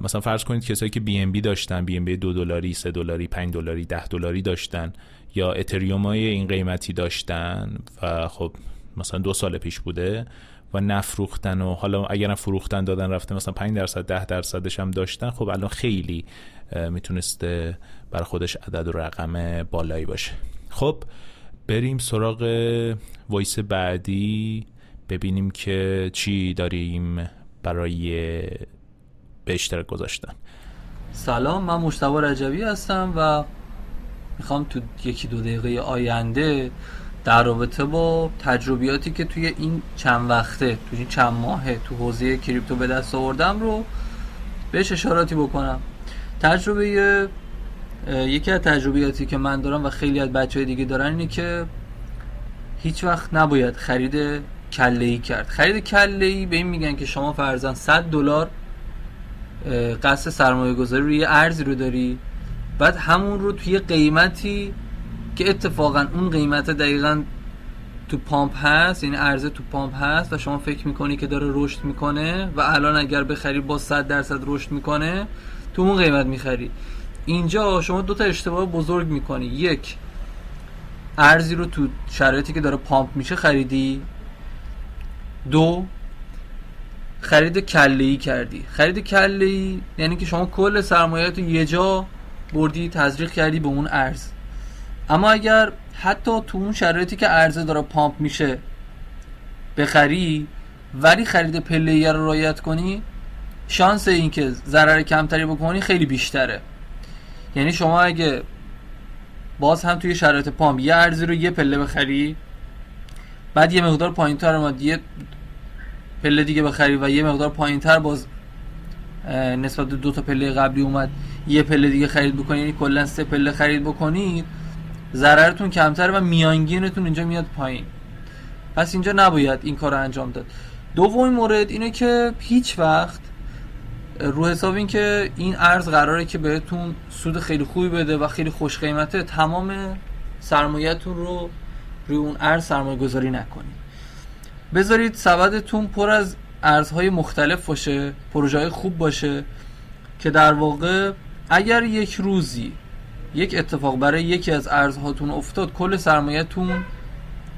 مثلا فرض کنید کسایی که بی ام بی داشتن بی ام بی 2 دلاری 3 دلاری 5 دلاری 10 دلاری داشتن یا اتریوم های این قیمتی داشتن و خب مثلا دو سال پیش بوده و نفروختن و حالا اگرم فروختن دادن رفته مثلا 5 درصد 10 درصدش هم داشتن خب الان خیلی می‌تونسته برای خودش عدد و رقم بالایی باشه. خب بریم سراغ وایس بعدی. ببینیم که چی داریم برای به اشتراک گذاشتن. سلام من مشتبه رجبی هستم و می‌خوام تو یکی دو دقیقه آینده در رابطه با تجربیاتی که توی این چند وقته توی این چند ماهه تو حوزه کریپتو به دست آوردم رو بهش اشاراتی بکنم. تجربه یکی از تجربیاتی که من دارم و خیلی از بچه های دیگه دارن اینه که هیچ وقت نباید خرید کله ای کرد. خرید کله ای به این میگن که شما فرزن 100 دلار قصد سرمایه گذاری روی ارزی رو داری بعد همون رو توی قیمتی که اتفاقا اون قیمت دقیقا تو پامپ هست یعنی ارزه تو پامپ هست و شما فکر می‌کنی که داره رشد می‌کنه و الان اگر بخری با 100 درصد رشد می‌کنه تو اون قیمت می‌خری. اینجا شما دو تا اشتباه بزرگ می‌کنی. یک ارزی رو تو شرایطی که داره پامپ میشه خریدی. دو خرید کله ای کردی. خرید کله ای یعنی که شما کل سرمایه یه جا بردی تزریق کردی به اون ارز اما اگر حتی تو اون شرایطی که ارزه داره پامپ میشه بخری ولی خرید پله رو رایت کنی شانس اینکه ضرر کمتری بکنی خیلی بیشتره. یعنی شما اگه باز هم توی شرایط پامپ یه ارزی رو یه پله بخری بعد یه مقدار پایین تر اومد یه پله دیگه بخری و یه مقدار پایین تر باز نسبت دو تا پله قبلی اومد یه پله دیگه خرید بکنید یعنی کلا سه پله خرید بکنید ضررتون کمتره و میانگینتون اینجا میاد پایین. پس اینجا نباید این کار رو انجام داد. دومین مورد اینه که هیچ وقت رو حساب این که این ارز قراره که بهتون سود خیلی خوبی بده و خیلی خوش قیمته تمام سرمایهتون رو روی اون ارز سرمایه گذاری نکنید. بذارید سبدتون پر از ارزهای مختلف باشه پروژه های خوب باشه که در واقع اگر یک روزی یک اتفاق برای یکی از ارزهاتون افتاد کل سرمایهتون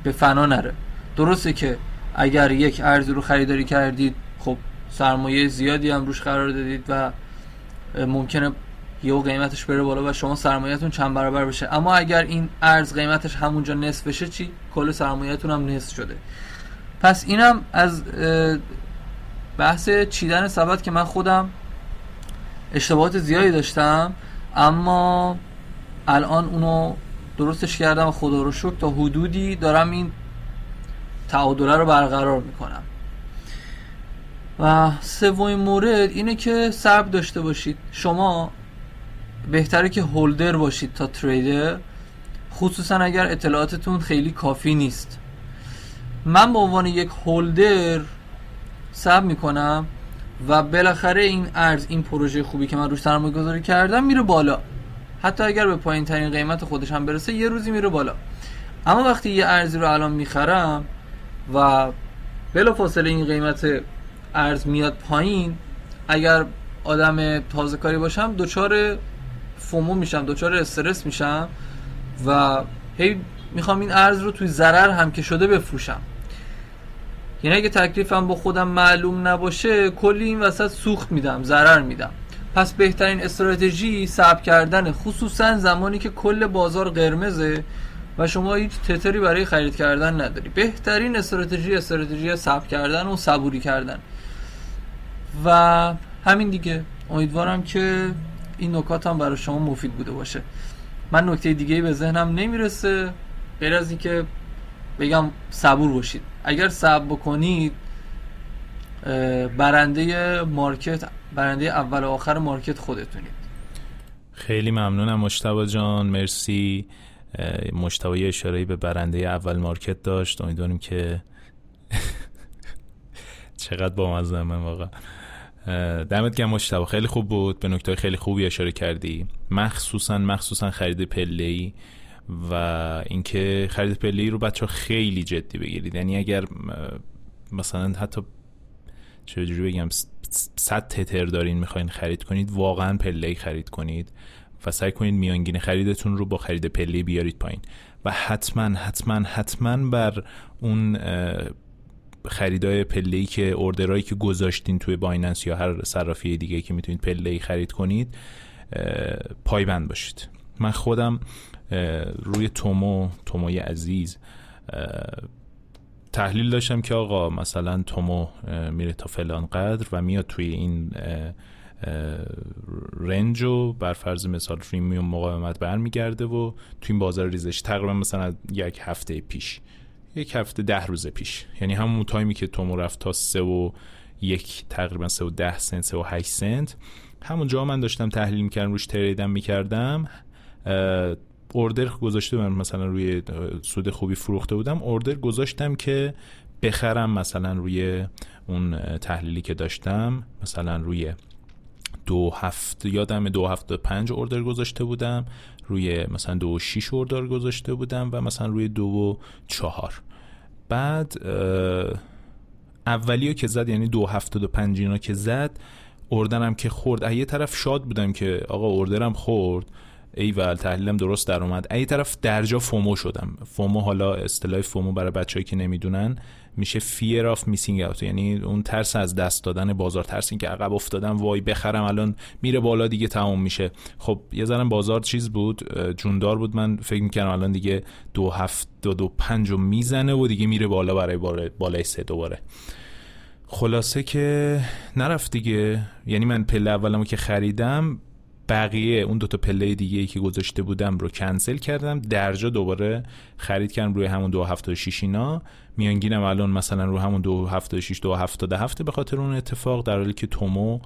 به فنا نره. درسته که اگر یک ارزی رو خریداری کردید خب سرمایه زیادی هم روش قرار دادید و ممکنه یه قیمتش بره بالا و شما سرمایهتون چند برابر بشه. اما اگر این ارز قیمتش همونجا نصف بشه چی؟ کل سرمایهتون هم نصف شده. پس اینم از بحث چیدن سبد که من خودم اشتباهات زیادی داشتم اما الان اونو درستش کردم خدا رو شکر تا حدودی دارم این تعادله رو برقرار می‌کنم. و سومین مورد اینه که صبر داشته باشید. شما بهتره که هولدر باشید تا تریدر خصوصا اگر اطلاعاتتون خیلی کافی نیست. من به عنوان یک هولدر سب می‌کنم و بالاخره این ارز این پروژه خوبی که من روش سرمایه گذاری کردم میره بالا. حتی اگر به پایین ترین قیمت خودش هم برسه یه روزی میره بالا. اما وقتی یه ارزی رو الان می‌خرم و بلا فاصله این قیمت ارز میاد پایین اگر آدم تازه کاری باشم دوچار فومو میشم دوچار استرس میشم و هی می‌خوام این ارز رو توی ضرر هم که شده بفروشم. یعنی اگه تکلیفم با خودم معلوم نباشه کلی این وسط سوخت میدم ضرر میدم. پس بهترین استراتژی صبر کردن خصوصا زمانی که کل بازار قرمزه و شما هیچ تتری برای خرید کردن نداری. بهترین استراتژی استراتژی صبر کردن و صبوری کردن. و همین دیگه. امیدوارم که این نکات هم برای شما مفید بوده باشه. من نکته دیگه به ذهنم نمی‌رسه. غیر از اینکه بگم صبور باشید. اگر صبر بکنید برنده مارکت برنده اول و آخر مارکت خودتونید. خیلی ممنونم مشتبه جان مرسی. مشتبه اشاره به برنده اول مارکت داشت. امیدواریم که چقدر با من واقعا دمت گرم مشتبه خیلی خوب بود. به نکته خیلی خوبی اشاره کردی. مخصوصا مخصوصا خرید پله و اینکه خرید پله رو بچه خیلی جدی بگیرید. یعنی اگر مثلا حتی چجوری بگم صد تتر دارین می‌خواین خرید کنید واقعا پله خرید کنید و سعی کنید میانگین خریدتون رو با خرید پله بیارید پایین. و حتما حتما حتما بر اون خریدای پله ای که اوردرایی که گذاشتین توی بایننس یا هر صرافی دیگه که می‌تونید پله خرید کنید پایبند باشید. من خودم روی تومو توموی عزیز تحلیل داشتم که آقا مثلا تومو میره تا فلان قدر و میاد توی این رنج و بر فرض مثال فریمیوم مقاومت برمیگرده و توی این بازار ریزش تقریبا مثلا یک هفته پیش یک هفته ده روز پیش. یعنی همون تایمی که تومو رفت تا سه و یک تقریبا سه و ده سنت سه و هشت سنت. همون جا من داشتم تحلیل می‌کردم روش تریدم می‌کردم. اوردر گذاشته بودم مثلا روی سود خوبی فروخته بودم. اوردر گذاشتم که بخرم مثلا روی اون تحلیلی که داشتم. مثلا روی دو هفت یادم دو هفت پنج اوردر گذاشته بودم. روی مثلا دو و شیش اوردر گذاشته بودم و مثلا روی دو و چهار. بعد اولیو که زد یعنی دو هفت و پنج اینا که زد اوردرم که خورد. یه طرف شاد بودم که آقا اوردرم خورد. ایول تحلیلم درست در اومد. ای طرف درجا فومو شدم. فومو حالا اصطلاح فومو برای بچه‌ای که نمی‌دونن میشه fear of missing out. یعنی اون ترس از دست دادن بازار. ترس این که عقب افتادم وای بخرم الان میره بالا دیگه تمام میشه. خب یه ذره بازار چیز بود جوندار بود. من فکر می‌کنم الان دیگه دو هفت دو دو پنج رو می‌زنه و دیگه میره بالا برای بالای سه دوباره. خلاصه که نرفت دیگه. یعنی من پله اولمو که خریدم بقیه اون دوتا پله دیگه ای که گذاشته بودم رو کنسل کردم. درجا دوباره خرید کردم روی همون دو هفته شیش اینا. میانگینم الان مثلا رو همون دو هفته شیش دو هفته هفته به خاطر اون اتفاق در حالی که تومو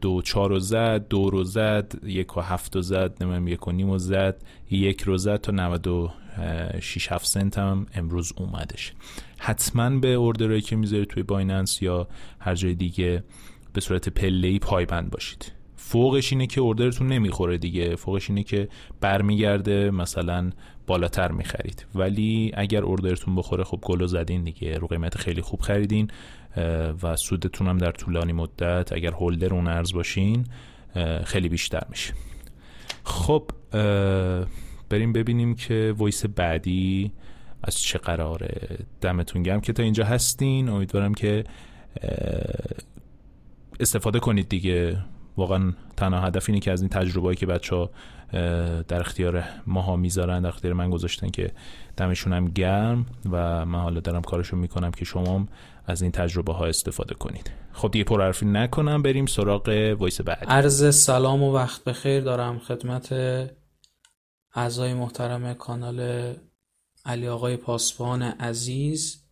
دو چار رو زد دو رو زد یک و هفت زد نمیم یک و نیم رو زد یک رو زد تا 96 هفت سنت هم امروز اومدش. حتما به اوردرهایی که می‌ذارید توی بایننس یا هر جای دیگه به صورت پله ای پایبند باشید. فوقش اینه که order تون نمی‌خوره دیگه. فوقش اینه که برمیگرده مثلا بالاتر می‌خرید. ولی اگر order تون بخوره خب گل رو زدین دیگه. رو قیمت خیلی خوب خریدین و سودتون هم در طولانی مدت اگر holder اون ارز باشین خیلی بیشتر میشه. خب بریم ببینیم که voice بعدی از چه قراره. دمتون گرم که تا اینجا هستین. امیدوارم که استفاده کنید دیگه. واقعا تنها هدف اینه که از این تجربه‌ای که بچه ها در اختیار ماها می‌ذارن در اختیار من گذاشتن که دمشون هم گرم و من حالا دارم کارشون می‌کنم که شما از این تجربه ها استفاده کنید. خب دیگه پرحرفی نکنم بریم سراغ وایس بعد عرض سلام و وقت بخیر دارم خدمت اعضای محترم کانال علی آقای پاسبان عزیز.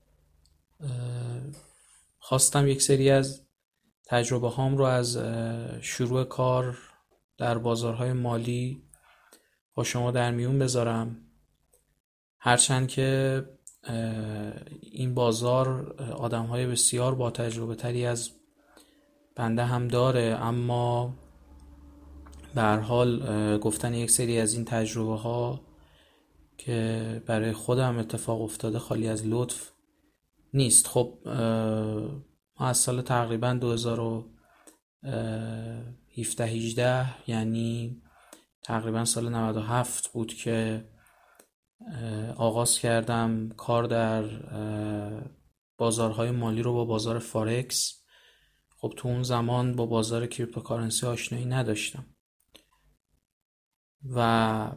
خواستم یک سری از تجربه هام رو از شروع کار در بازارهای مالی با شما در میون بذارم. هرچند که این بازار آدم های بسیار با تجربه تری از بنده هم داره اما به حال گفتن یک سری از این تجربه ها که برای خودم اتفاق افتاده خالی از لطف نیست. خب از سال تقریبا 2017 18 یعنی تقریبا سال 97 بود که آغاز کردم کار در بازارهای مالی رو با بازار فارکس خب تو اون زمان با بازار cryptocurrency آشنایی نداشتم. و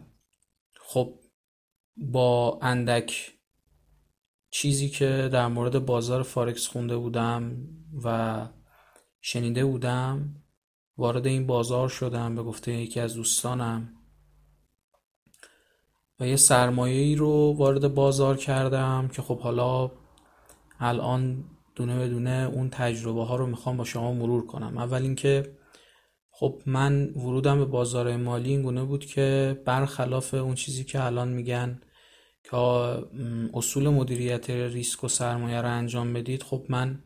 خب با اندک چیزی که در مورد بازار فارکس خونده بودم و شنیده بودم وارد این بازار شدم به گفته یکی از دوستانم و یه سرمایه ای رو وارد بازار کردم که خب حالا الان دونه به دونه اون تجربه ها رو می‌خوام با شما مرور کنم. اول اینکه خب من ورودم به بازار مالی این گونه بود که برخلاف اون چیزی که الان میگن که اصول مدیریت ریسک و سرمایه رو انجام بدید خب من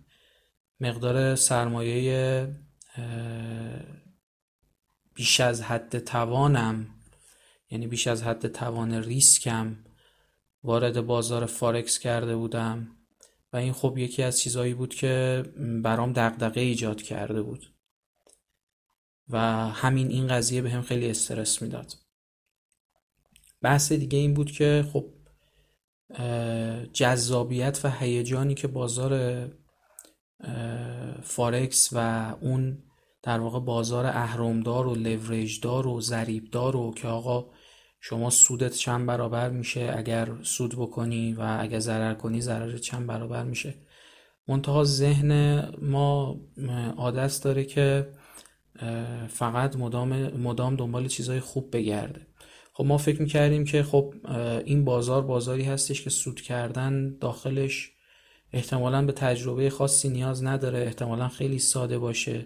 مقدار سرمایه بیش از حد توانم یعنی بیش از حد توان ریسکم وارد بازار فارکس کرده بودم و این خب یکی از چیزهایی بود که برام دغدغه ایجاد کرده بود. و همین این قضیه بهم خیلی استرس می‌داد. بحث دیگه این بود که خب جذابیت و هیجانی که بازار فارکس و اون در واقع بازار اهرمدار و لوریجدار و ضریبدار و که آقا شما سودت چند برابر میشه اگر سود بکنی و اگر ضرر کنی ضرر چند برابر میشه. منتها ذهن ما عادت داره که فقط مدام, مدام دنبال چیزهای خوب بگرده. خب ما فکر می‌کردیم که خب این بازار بازاری هستش که سود کردن داخلش احتمالا به تجربه خاصی نیاز نداره احتمالا خیلی ساده باشه.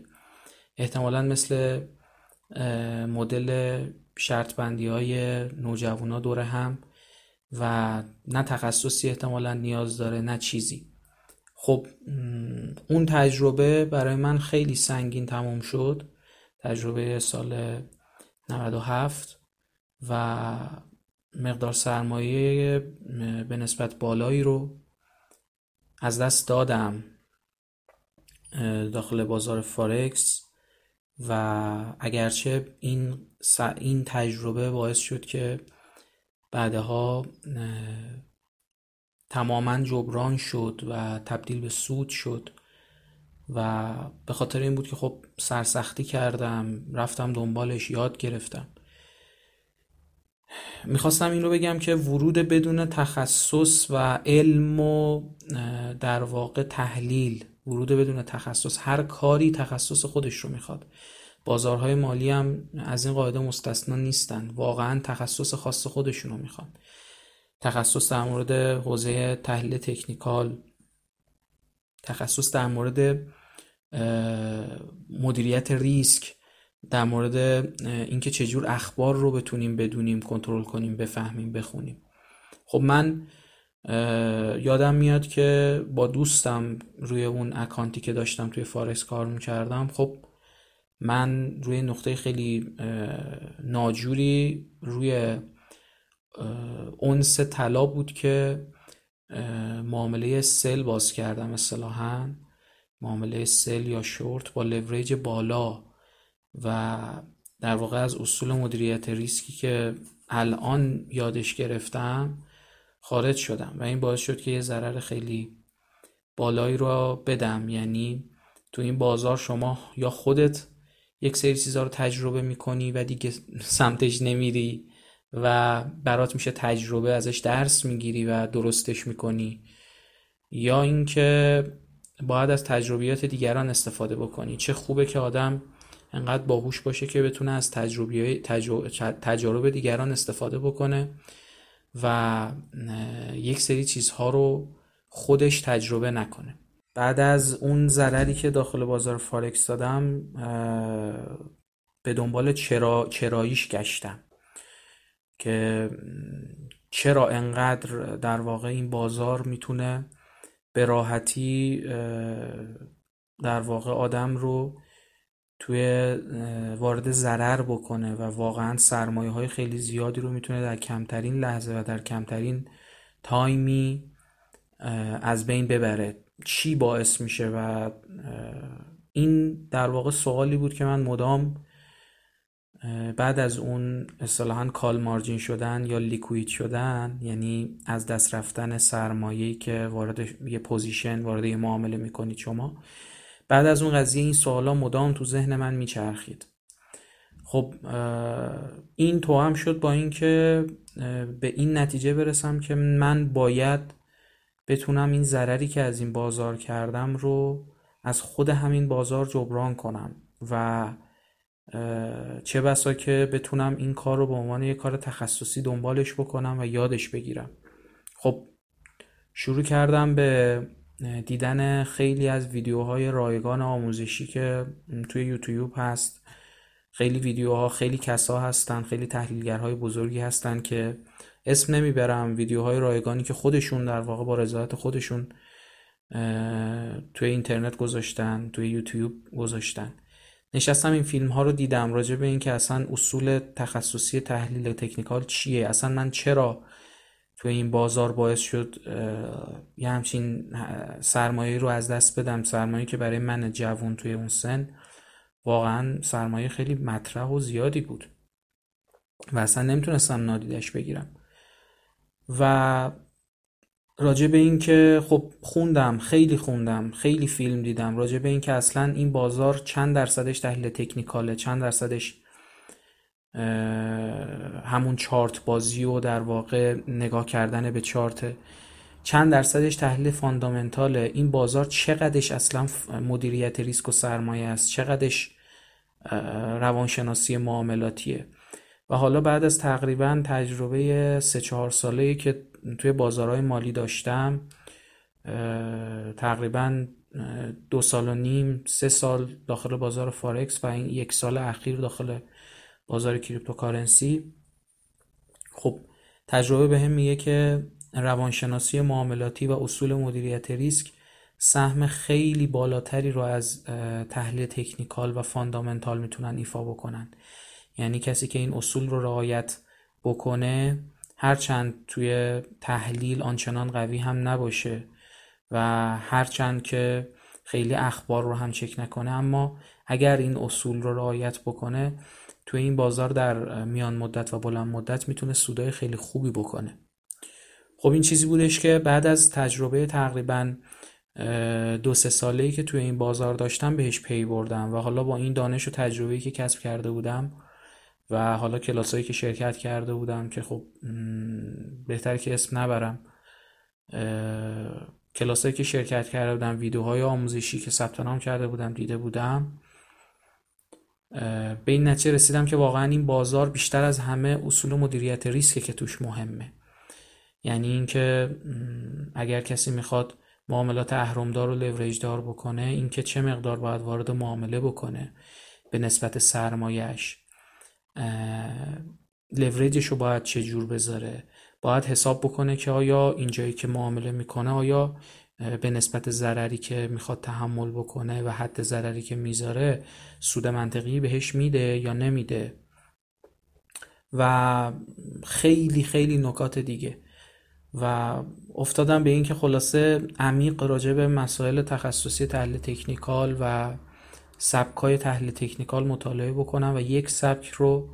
احتمالا مثل مدل شرط بندی های نوجوانا دور هم و نه تخصصی احتمالا نیاز داره نه چیزی. خب اون تجربه برای من خیلی سنگین تموم شد. تجربه سال 97 و مقدار سرمایه به نسبت بالایی رو از دست دادم داخل بازار فارکس و اگرچه این, این تجربه باعث شد که بعدها تماما جبران شد و تبدیل به سود شد و به خاطر این بود که خب سرسختی کردم رفتم دنبالش یاد گرفتم. می‌خواستم این رو بگم که ورود بدون تخصص و علم و در واقع تحلیل ورود بدون تخصص هر کاری تخصص خودش رو می‌خواد. بازارهای مالی هم از این قاعده مستثنا نیستن. واقعا تخصص خاص خودشون رو می‌خوان. تخصص در مورد حوزه تحلیل تکنیکال تخصص در مورد مدیریت ریسک در مورد اینکه چجور اخبار رو بتونیم بدونیم کنترل کنیم بفهمیم بخونیم. خب من یادم میاد که با دوستم روی اون اکانتی که داشتم توی فارکس کار می‌کردم خب من روی نقطه خیلی ناجوری روی اونس طلا بود که معامله sell باز کردم اصطلاحا. معامله sell یا شورت با leverage بالا. و در واقع از اصول مدیریت ریسکی که الان یادش گرفتم خارج شدم و این باعث شد که یه ضرر خیلی بالایی رو بدم. یعنی تو این بازار شما یا خودت یک سری چیزها رو تجربه می‌کنی و دیگه سمتش نمیری و برات میشه تجربه ازش درس می‌گیری و درستش می‌کنی. یا اینکه باید از تجربیات دیگران استفاده بکنی. چه خوبه که آدم انقدر باهوش باشه که بتونه از تجربه تجارب دیگران استفاده بکنه و یک سری چیزها رو خودش تجربه نکنه. بعد از اون ضرری که داخل بازار فارکس دادم به دنبال چرا چراییش گشتم. که چرا انقدر در واقع این بازار می‌تونه به راحتی در واقع آدم رو توی وارد ضرر بکنه و واقعا سرمایه های خیلی زیادی رو می‌تونه در کمترین لحظه و در کمترین تایمی از بین ببره. چی باعث میشه و این در واقع سوالی بود که من مدام بعد از اون اصطلاحا کال مارجین شدن یا لیکوید شدن یعنی از دست رفتن سرمایه‌ای که وارد یه پوزیشن وارد یه معامله می‌کنید شما بعد از اون قضیه این سوالا مدام تو ذهن من میچرخید. خب این تو هم شد با اینکه به این نتیجه برسم که من باید بتونم این ضرری که از این بازار کردم رو از خود همین بازار جبران کنم و چه بسا که بتونم این کار رو به عنوان یک کار تخصصی دنبالش بکنم و یادش بگیرم. خب شروع کردم به دیدن خیلی از ویدیوهای رایگان آموزشی که توی یوتیوب هست. خیلی ویدیوها خیلی کسا هستن خیلی تحلیلگرهای بزرگی هستن که اسم نمی‌برم. ویدیوهای رایگانی که خودشون در واقع با رضایت خودشون توی اینترنت گذاشتن توی یوتیوب گذاشتن. نشستم این فیلم ها رو دیدم راجع به اینکه اصلا اصول تخصصی تحلیل تکنیکال چیه؟ اصلا من چرا تو این بازار باعث شد یه همچین سرمایه رو از دست بدم. سرمایه که برای من جوون توی اون سن واقعا سرمایه خیلی مطرح و زیادی بود و اصلا نمی‌تونستم نادیدش بگیرم. و راجع به این که خب خوندم خیلی خوندم خیلی فیلم دیدم راجع به این که اصلا این بازار چند درصدش تحلیل تکنیکاله چند درصدش همون چارت بازی و در واقع نگاه کردن به چارت. چند درصدش تحلیل فاندامنتاله. این بازار چقدرش اصلا مدیریت ریسک و سرمایه است؟ چقدرش روانشناسی معاملاتیه؟ و حالا بعد از تقریبا تجربه سه چهار ساله که توی بازارهای مالی داشتم تقریبا دو سال و نیم سه سال داخل بازار فارکس و این یک سال اخیر داخل بازار cryptocurrency. خب تجربه بهم میگه که روانشناسی معاملاتی و اصول مدیریت ریسک سهم خیلی بالاتری رو از تحلیل technical و fundamental می‌تونن ایفا بکنن. یعنی کسی که این اصول رو رعایت بکنه هرچند توی تحلیل آنچنان قوی هم نباشه و هرچند که خیلی اخبار رو هم چک نکنه اما اگر این اصول رو رعایت بکنه توی این بازار در میان مدت و بلند مدت می‌تونه سودای خیلی خوبی بکنه. خب این چیزی بودش که بعد از تجربه تقریبا دو سه ساله ای که توی این بازار داشتم بهش پی بردم و حالا با این دانش و تجربه که کسب کرده بودم و حالا کلاسایی که شرکت کرده بودم که خب بهتر که اسم نبرم کلاسایی که شرکت کرده بودم ویدیوهای آموزشی که ثبت نام کرده بودم دیده بودم به این نتیجه رسیدم که واقعا این بازار بیشتر از همه اصول مدیریت ریسکه که توش مهمه. یعنی اینکه اگر کسی می‌خواد معاملات اهرمدار و لوریج دار بکنه اینکه چه مقدار باید وارد معامله بکنه به نسبت سرمایهش لوریجش رو باید چه جور بذاره؟ باید حساب بکنه که آیا اینجایی که معامله می‌کنه آیا به نسبت ضرری که می‌خواد تحمل بکنه و حد ضرری که می‌ذاره سود منطقی بهش میده یا نمیده. و خیلی خیلی نکات دیگه. و افتادم به این که خلاصه عمیق راجع به مسائل تخصصی تحلیل تکنیکال و سبکای تحلیل تکنیکال مطالعه بکنم و یک سبک رو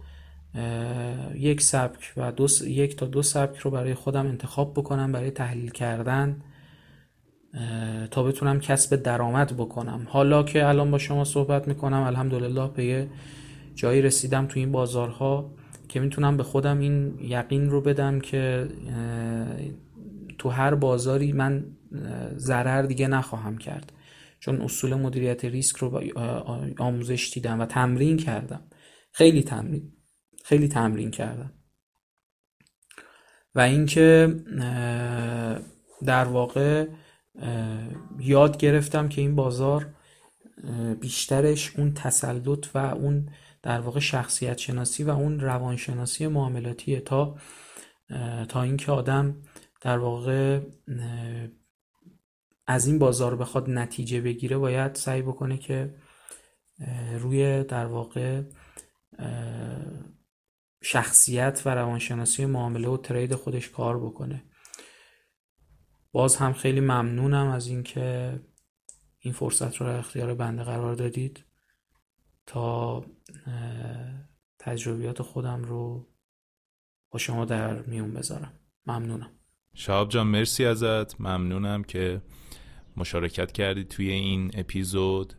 یک سبک و دو یک تا دو سبک رو برای خودم انتخاب بکنم برای تحلیل کردن. تا بتونم کسب درآمد بکنم. حالا که الان با شما صحبت می‌کنم الحمدلله به یه جایی رسیدم تو این بازارها که می‌تونم به خودم این یقین رو بدم که تو هر بازاری من ضرر دیگه نخواهم کرد. چون اصول مدیریت ریسک رو آموزش دیدم و تمرین کردم. خیلی تمرین خیلی تمرین کردم. و اینکه در واقع یاد گرفتم که این بازار بیشترش اون تسلط و اون در واقع شخصیت شناسی و اون روانشناسی معاملاتیه تا تا اینکه آدم در واقع از این بازار بخواد نتیجه بگیره باید سعی بکنه که روی در واقع شخصیت و روانشناسی معامله و ترید خودش کار بکنه. باز هم خیلی ممنونم از اینکه این فرصت رو در اختیار بنده قرار دادید تا تجربیات خودم رو با شما در میون بذارم. ممنونم. شهاب جان مرسی ازت. ممنونم که مشارکت کردی توی این اپیزود.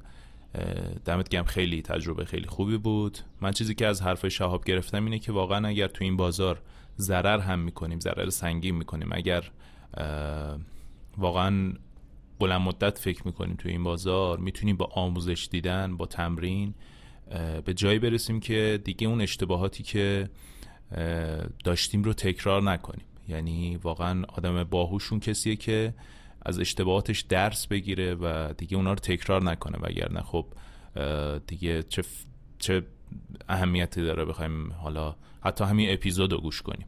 دمت گم خیلی تجربه خیلی خوبی بود. من چیزی که از حرف شهاب گرفتم اینه که واقعا اگر تو این بازار ضرر هم می‌کنیم ضرر سنگین می‌کنیم اگر واقعا بلند مدت فکر می‌کنیم تو این بازار می‌تونیم با آموزش دیدن با تمرین به جایی برسیم که دیگه اون اشتباهاتی که داشتیم رو تکرار نکنیم. یعنی واقعا آدم باهوشون کسیه که از اشتباهاتش درس بگیره و دیگه اونا رو تکرار نکنه. وگرنه خب دیگه چه, چه اهمیتی داره بخوایم حالا حتی همین اپیزود رو گوش کنیم.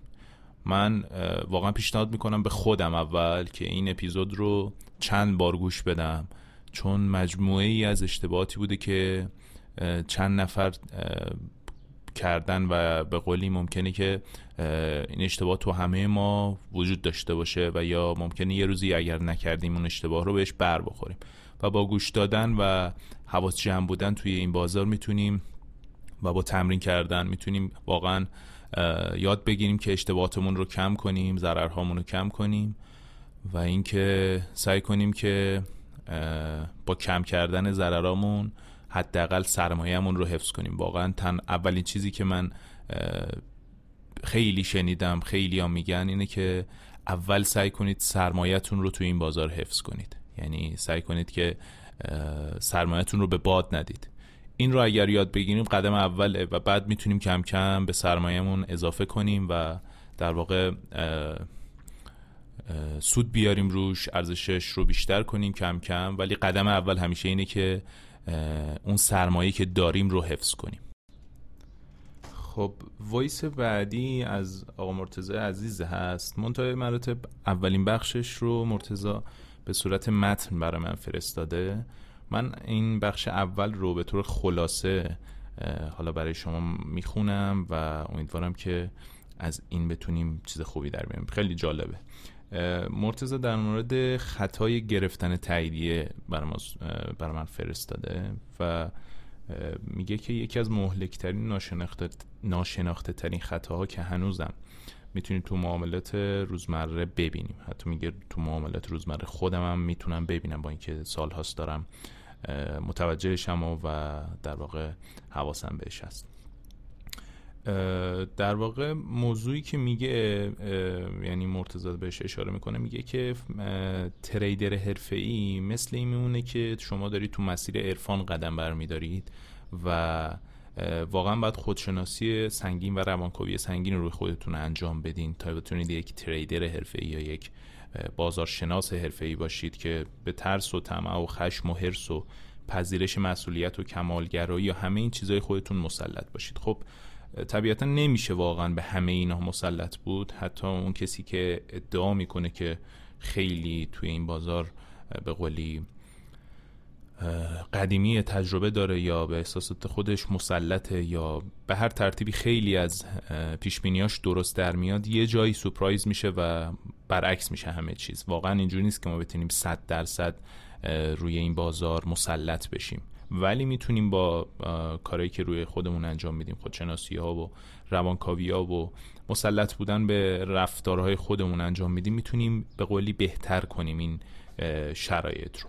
من واقعا پیشنهاد می‌کنم به خودم اول که این اپیزود رو چند بار گوش بدم. چون مجموعه ای از اشتباهاتی بوده که چند نفر کردن و به قولی ممکنه که این اشتباه تو همه ما وجود داشته باشه و یا ممکنه یه روزی اگر نکردیم اون اشتباه رو بهش بر بخوریم. و با گوش دادن و حواس جمع بودن توی این بازار می‌تونیم و با تمرین کردن می‌تونیم واقعا یاد بگیریم که اشتباهاتمون رو کم کنیم ضررهامون رو کم کنیم و اینکه سعی کنیم که با کم کردن ضررامون حداقل سرمایه‌مون رو حفظ کنیم. واقعا تن اولین چیزی که من خیلی شنیدم خیلی ها میگن اینه که اول سعی کنید سرمایهتون رو تو این بازار حفظ کنید. یعنی سعی کنید که سرمایهتون رو به باد ندید. این رو اگر یاد بگیریم قدم اوله و بعد می‌تونیم کم کم به سرمایهمون اضافه کنیم و در واقع سود بیاریم روش ارزشش رو بیشتر کنیم کم کم. ولی قدم اول همیشه اینه که اون سرمایه که داریم رو حفظ کنیم. خب وایس بعدی از آقا مرتزا عزیز هست. منتهای مراتب اولین بخشش رو مرتزا به صورت متن برای من فرستاده. من این بخش اول رو به طور خلاصه حالا برای شما می‌خونم و امیدوارم که از این بتونیم چیز خوبی در بیاریم. خیلی جالبه. مرتزا در مورد خطای گرفتن تاییدیه برای, من فرستاده و میگه که یکی از مهلکترین ناشناخته, ناشناخته ترین خطاها که هنوزم می‌تونیم تو معاملات روزمره ببینیم. حتی میگه تو معاملات روزمره خودم هم می‌تونم ببینم با اینکه سال هاست دارم متوجهشم و در واقع حواسم بهش هست. در واقع موضوعی که میگه یعنی مرتضی بهش اشاره می‌کنه میگه که تریدر حرفه‌ای مثل این میمونه که شما دارید تو مسیر عرفان قدم برمیدارید و واقعا باید خودشناسی سنگین و روانکاوی سنگین روی خودتون انجام بدین تا بتونید یک تریدر حرفه‌ای یا یک بازارشناس حرفه‌ای باشید که به ترس و طمع و خشم و حرس و پذیرش مسئولیت و کمالگرایی یا همه این چیزهای خودتون مسلط باشید. خب طبیعتا نمیشه واقعا به همه اینها مسلط بود. حتی اون کسی که ادعا می‌کنه که خیلی توی این بازار به قولی قدیمی تجربه داره یا به احساسات خودش مسلطه یا به هر ترتیبی خیلی از پیشبینیاش درست در میاد یه جایی سپرایز میشه و برعکس میشه همه چیز. واقعا اینجوری نیست که ما بتونیم صد درصد روی این بازار مسلط بشیم. ولی می‌تونیم با کارهایی که روی خودمون انجام میدیم خودشناسی ها و روانکاوی ها و مسلط بودن به رفتارهای خودمون انجام میدیم می‌تونیم به قولی بهتر کنیم این شرایط رو.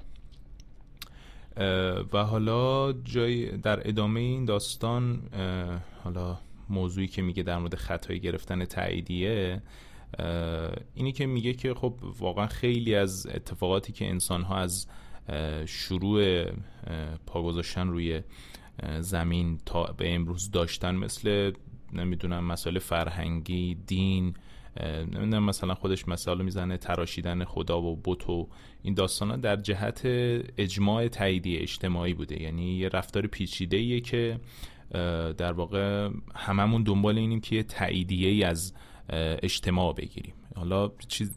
و حالا جای در ادامه این داستان حالا موضوعی که میگه در مورد خطای گرفتن تاییدیه اینی که میگه که خب واقعا خیلی از اتفاقاتی که انسان ها از شروع پا گذاشتن روی زمین تا به امروز داشتن مثل نمی‌دونم مسائل فرهنگی دین نمی‌دونم مثلا خودش مثال می‌زنه تراشیدن خدا و بت و این داستان ها در جهت اجماع تاییدی اجتماعی بوده. یعنی یه رفتار پیچیده که در واقع هممون دنبال اینیم که یه تاییدیه ای از اجتماع بگیریم. حالا چیز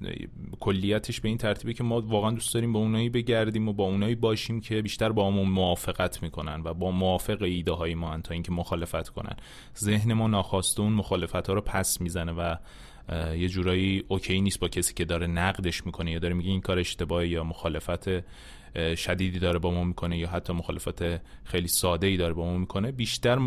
کلیتش به این ترتیبه که ما واقعا دوست داریم با اونایی بگردیم و با اونایی باشیم که بیشتر با ما موافقت می‌کنن و با موافق ایده های ما تا اینکه مخالفت کنن. ذهن ما ناخواسته اون مخالفت ها رو پس می‌زنه و یه جورایی اوکی نیست با کسی که داره نقدش می‌کنه یا داره میگه این کار اشتباهی یا مخالفت شدیدی داره با ما می‌کنه یا حتی مخالفت خیلی ساده ای داره با ما می‌کنه بیشتر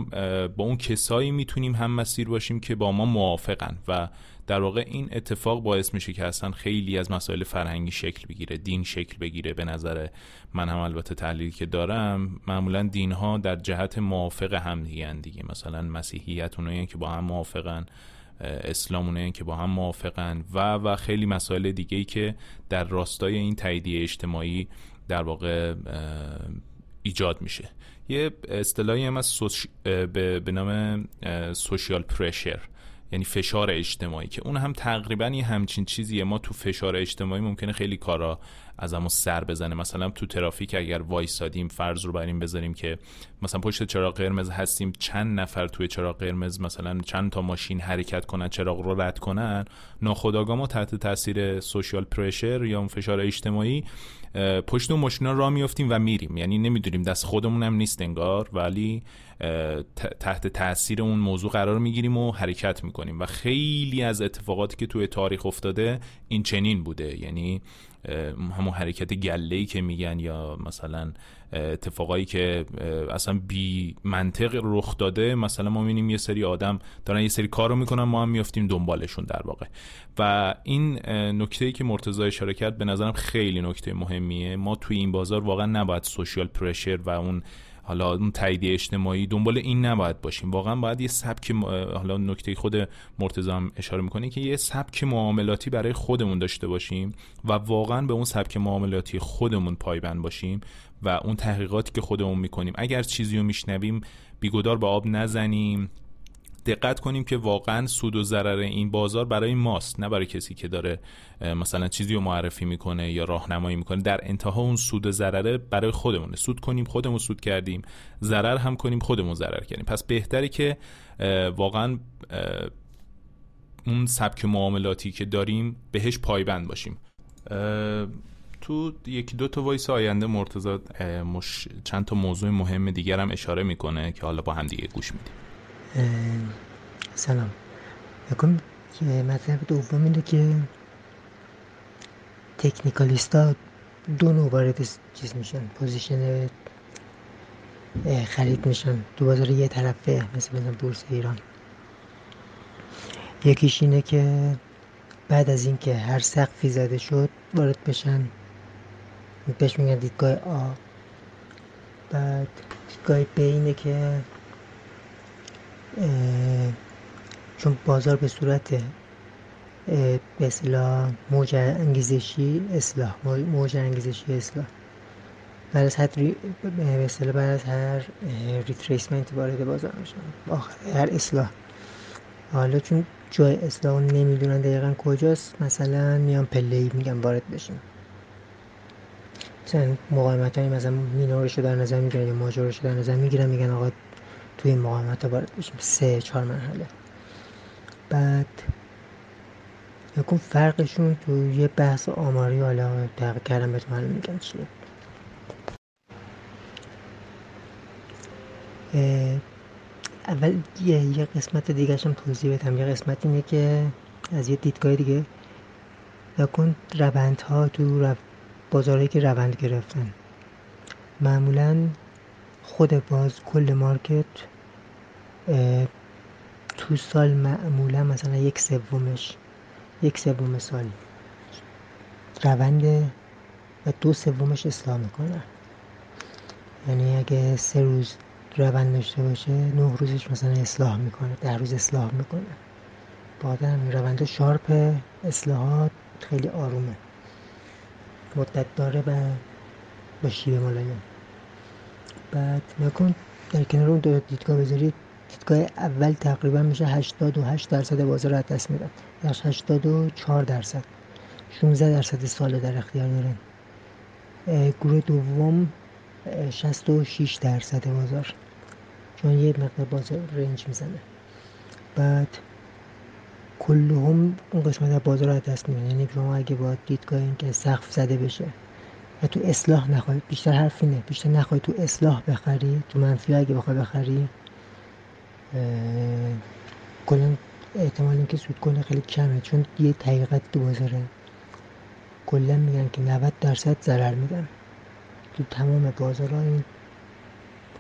با اون کسایی می‌تونیم هم مسیر باشیم که با ما موافقن و در واقع این اتفاق باعث میشه که اصلا خیلی از مسائل فرهنگی شکل بگیره دین شکل بگیره. به نظر من هم البته تحلیلی که دارم معمولا دین ها در جهت موافق هم دیگه. مثلا مسیحیت اونایی که با هم موافقن. اسلام اونایی که با هم موافقن. و و خیلی مسائل دیگه ای که در راستای این تاییدیه اجتماعی در واقع ایجاد میشه. یه اصطلاحی هم از به نام سوشیال پرشر یعنی فشار اجتماعی که اون هم تقریبا یه همچین چیزیه. ما تو فشار اجتماعی ممکنه خیلی کارا از سر بزنه. مثلا تو ترافیک اگر وایسادیم فرض رو بر این بذاریم که مثلا پشت چراغ قرمز هستیم چند نفر توی چراغ قرمز مثلا چند تا ماشین حرکت کنن چراغ رو رد کنن ناخودآگاه ما تحت تاثیر سوشال پرشر یا اون فشار اجتماعی پشت اون ماشینا را میافتیم و میریم. یعنی نمی‌دونیم دست خودمون هم نیست انگار ولی تحت تاثیر اون موضوع قرار می‌گیریم و حرکت می‌کنیم. و خیلی از اتفاقاتی که توی تاریخ افتاده این چنین بوده. یعنی همون حرکت گله که میگن یا مثلا اتفاقایی که اصلا بی منطق رخ داده. مثلا ما می‌بینیم یه سری آدم دارن یه سری کار رو می‌کنن ما هم میافتیم دنبالشون در واقع. و این نکته ای که مرتضی اشاره کرد به نظرم خیلی نکته مهمیه. ما توی این بازار واقعا نباید سوشیال پرشر و اون حالا اون تایید اجتماعی دنبال این نباید باشیم. واقعا باید یه سبک حالا نکته خود مرتضی هم اشاره می‌کنه که یه سبک معاملاتی برای خودمون داشته باشیم و واقعا به اون سبک معاملاتی خودمون پایبند باشیم. و اون تحقیقاتی که خودمون می‌کنیم. اگر چیزی رو میشنویم بیگدار به آب نزنیم. دقت کنیم که واقعا سود و ضرر این بازار برای ماست نه برای کسی که داره مثلا چیزی رو معرفی می‌کنه یا راهنمایی می‌کنه. در انتها اون سود و ضرره برای خودمونه. سود کنیم خودمون سود کردیم. ضرر هم کنیم خودمون ضرر کردیم. پس بهتره که واقعا اون سبک معاملاتی که داریم بهش پایبند باشیم. تو یکی دو تا وایس آینده مرتضی مش... چند تا موضوع مهم دیگر هم اشاره می‌کنه که حالا با هم دیگه گوش میدیم. سلام. یکم مطلب دوم اینه که تکنیکالیستا دو نوع وارد چیز میشن position خرید میشن. دو بازار یه طرفه مثل مثلا بورس ایران. یکیش اینه که بعد از اینکه هر سقفی زده شد وارد بشن. بهش میگن دیدگاه آ. بعد دیدگاه ب اینه که چون بازار به صورت به اصطلاح موج انگیزشی اصلاح موج انگیزشی اصلاح. بعد از هر به بعد از هر ریتریسمنت وارد بازار میشن. آخر هر اصلاح. حالا چون جای اصلاح نمی‌دونن دقیقا کجاست مثلا میان پله ای میگن وارد بشین مقاومت های مثلا مینورش رو در نظر می‌گیرن یا ماجورش رو در نظر می‌گیرن میگن آقا توی این مقاومت ها وارد بشیم. سه چهار مرحله. بعد یکون فرقشون تو یه بحث آماری حالا تحقیق کردم بهتون میگم چیه. اول یه, یه قسمت دیگه هم توضیح بدم. یه قسمت اینه که از یه دیدگاه دیگه. یکون روند ها تو. بازارهایی که روند گرفتن. معمولا خود باز کل مارکت تو سال معمولا مثلا یک سومش یک سوم سال روند و دو سومش اصلاح می‌کنه یعنی اگه سه روز روند داشته باشه نه روزش مثلا اصلاح می‌کنه ده روز اصلاح می‌کنه. بعد همین روند شارپ اصلاحات خیلی آرومه. مدت داره و با شیوه ملایم بعد نکن در کنار اون دو دیدگاه بذارید. دیدگاه اول تقریبا میشه 88 درصد بازار از دست میدن. یا 84 درصد. 16 درصد سال در اختیار دارن گروه دوم 66 درصد بازار. چون یه مقدار بازار رنج می‌زنه. بعد کلهم اون قسمت بازار از دست میدن. یعنی شما اگه با دیدگاه این که سقف زده بشه و تو اصلاح نخواهی بیشتر حرف اینه. بیشتر نخواهی تو اصلاح بخری تو منفی اگه بخوای بخری کلا احتمال اینکه سود کنه خیلی کمه. چون یه تحقیقات تو بازاره کلا میگن که 90 درصد ضرر میدن. تو تمام بازارها این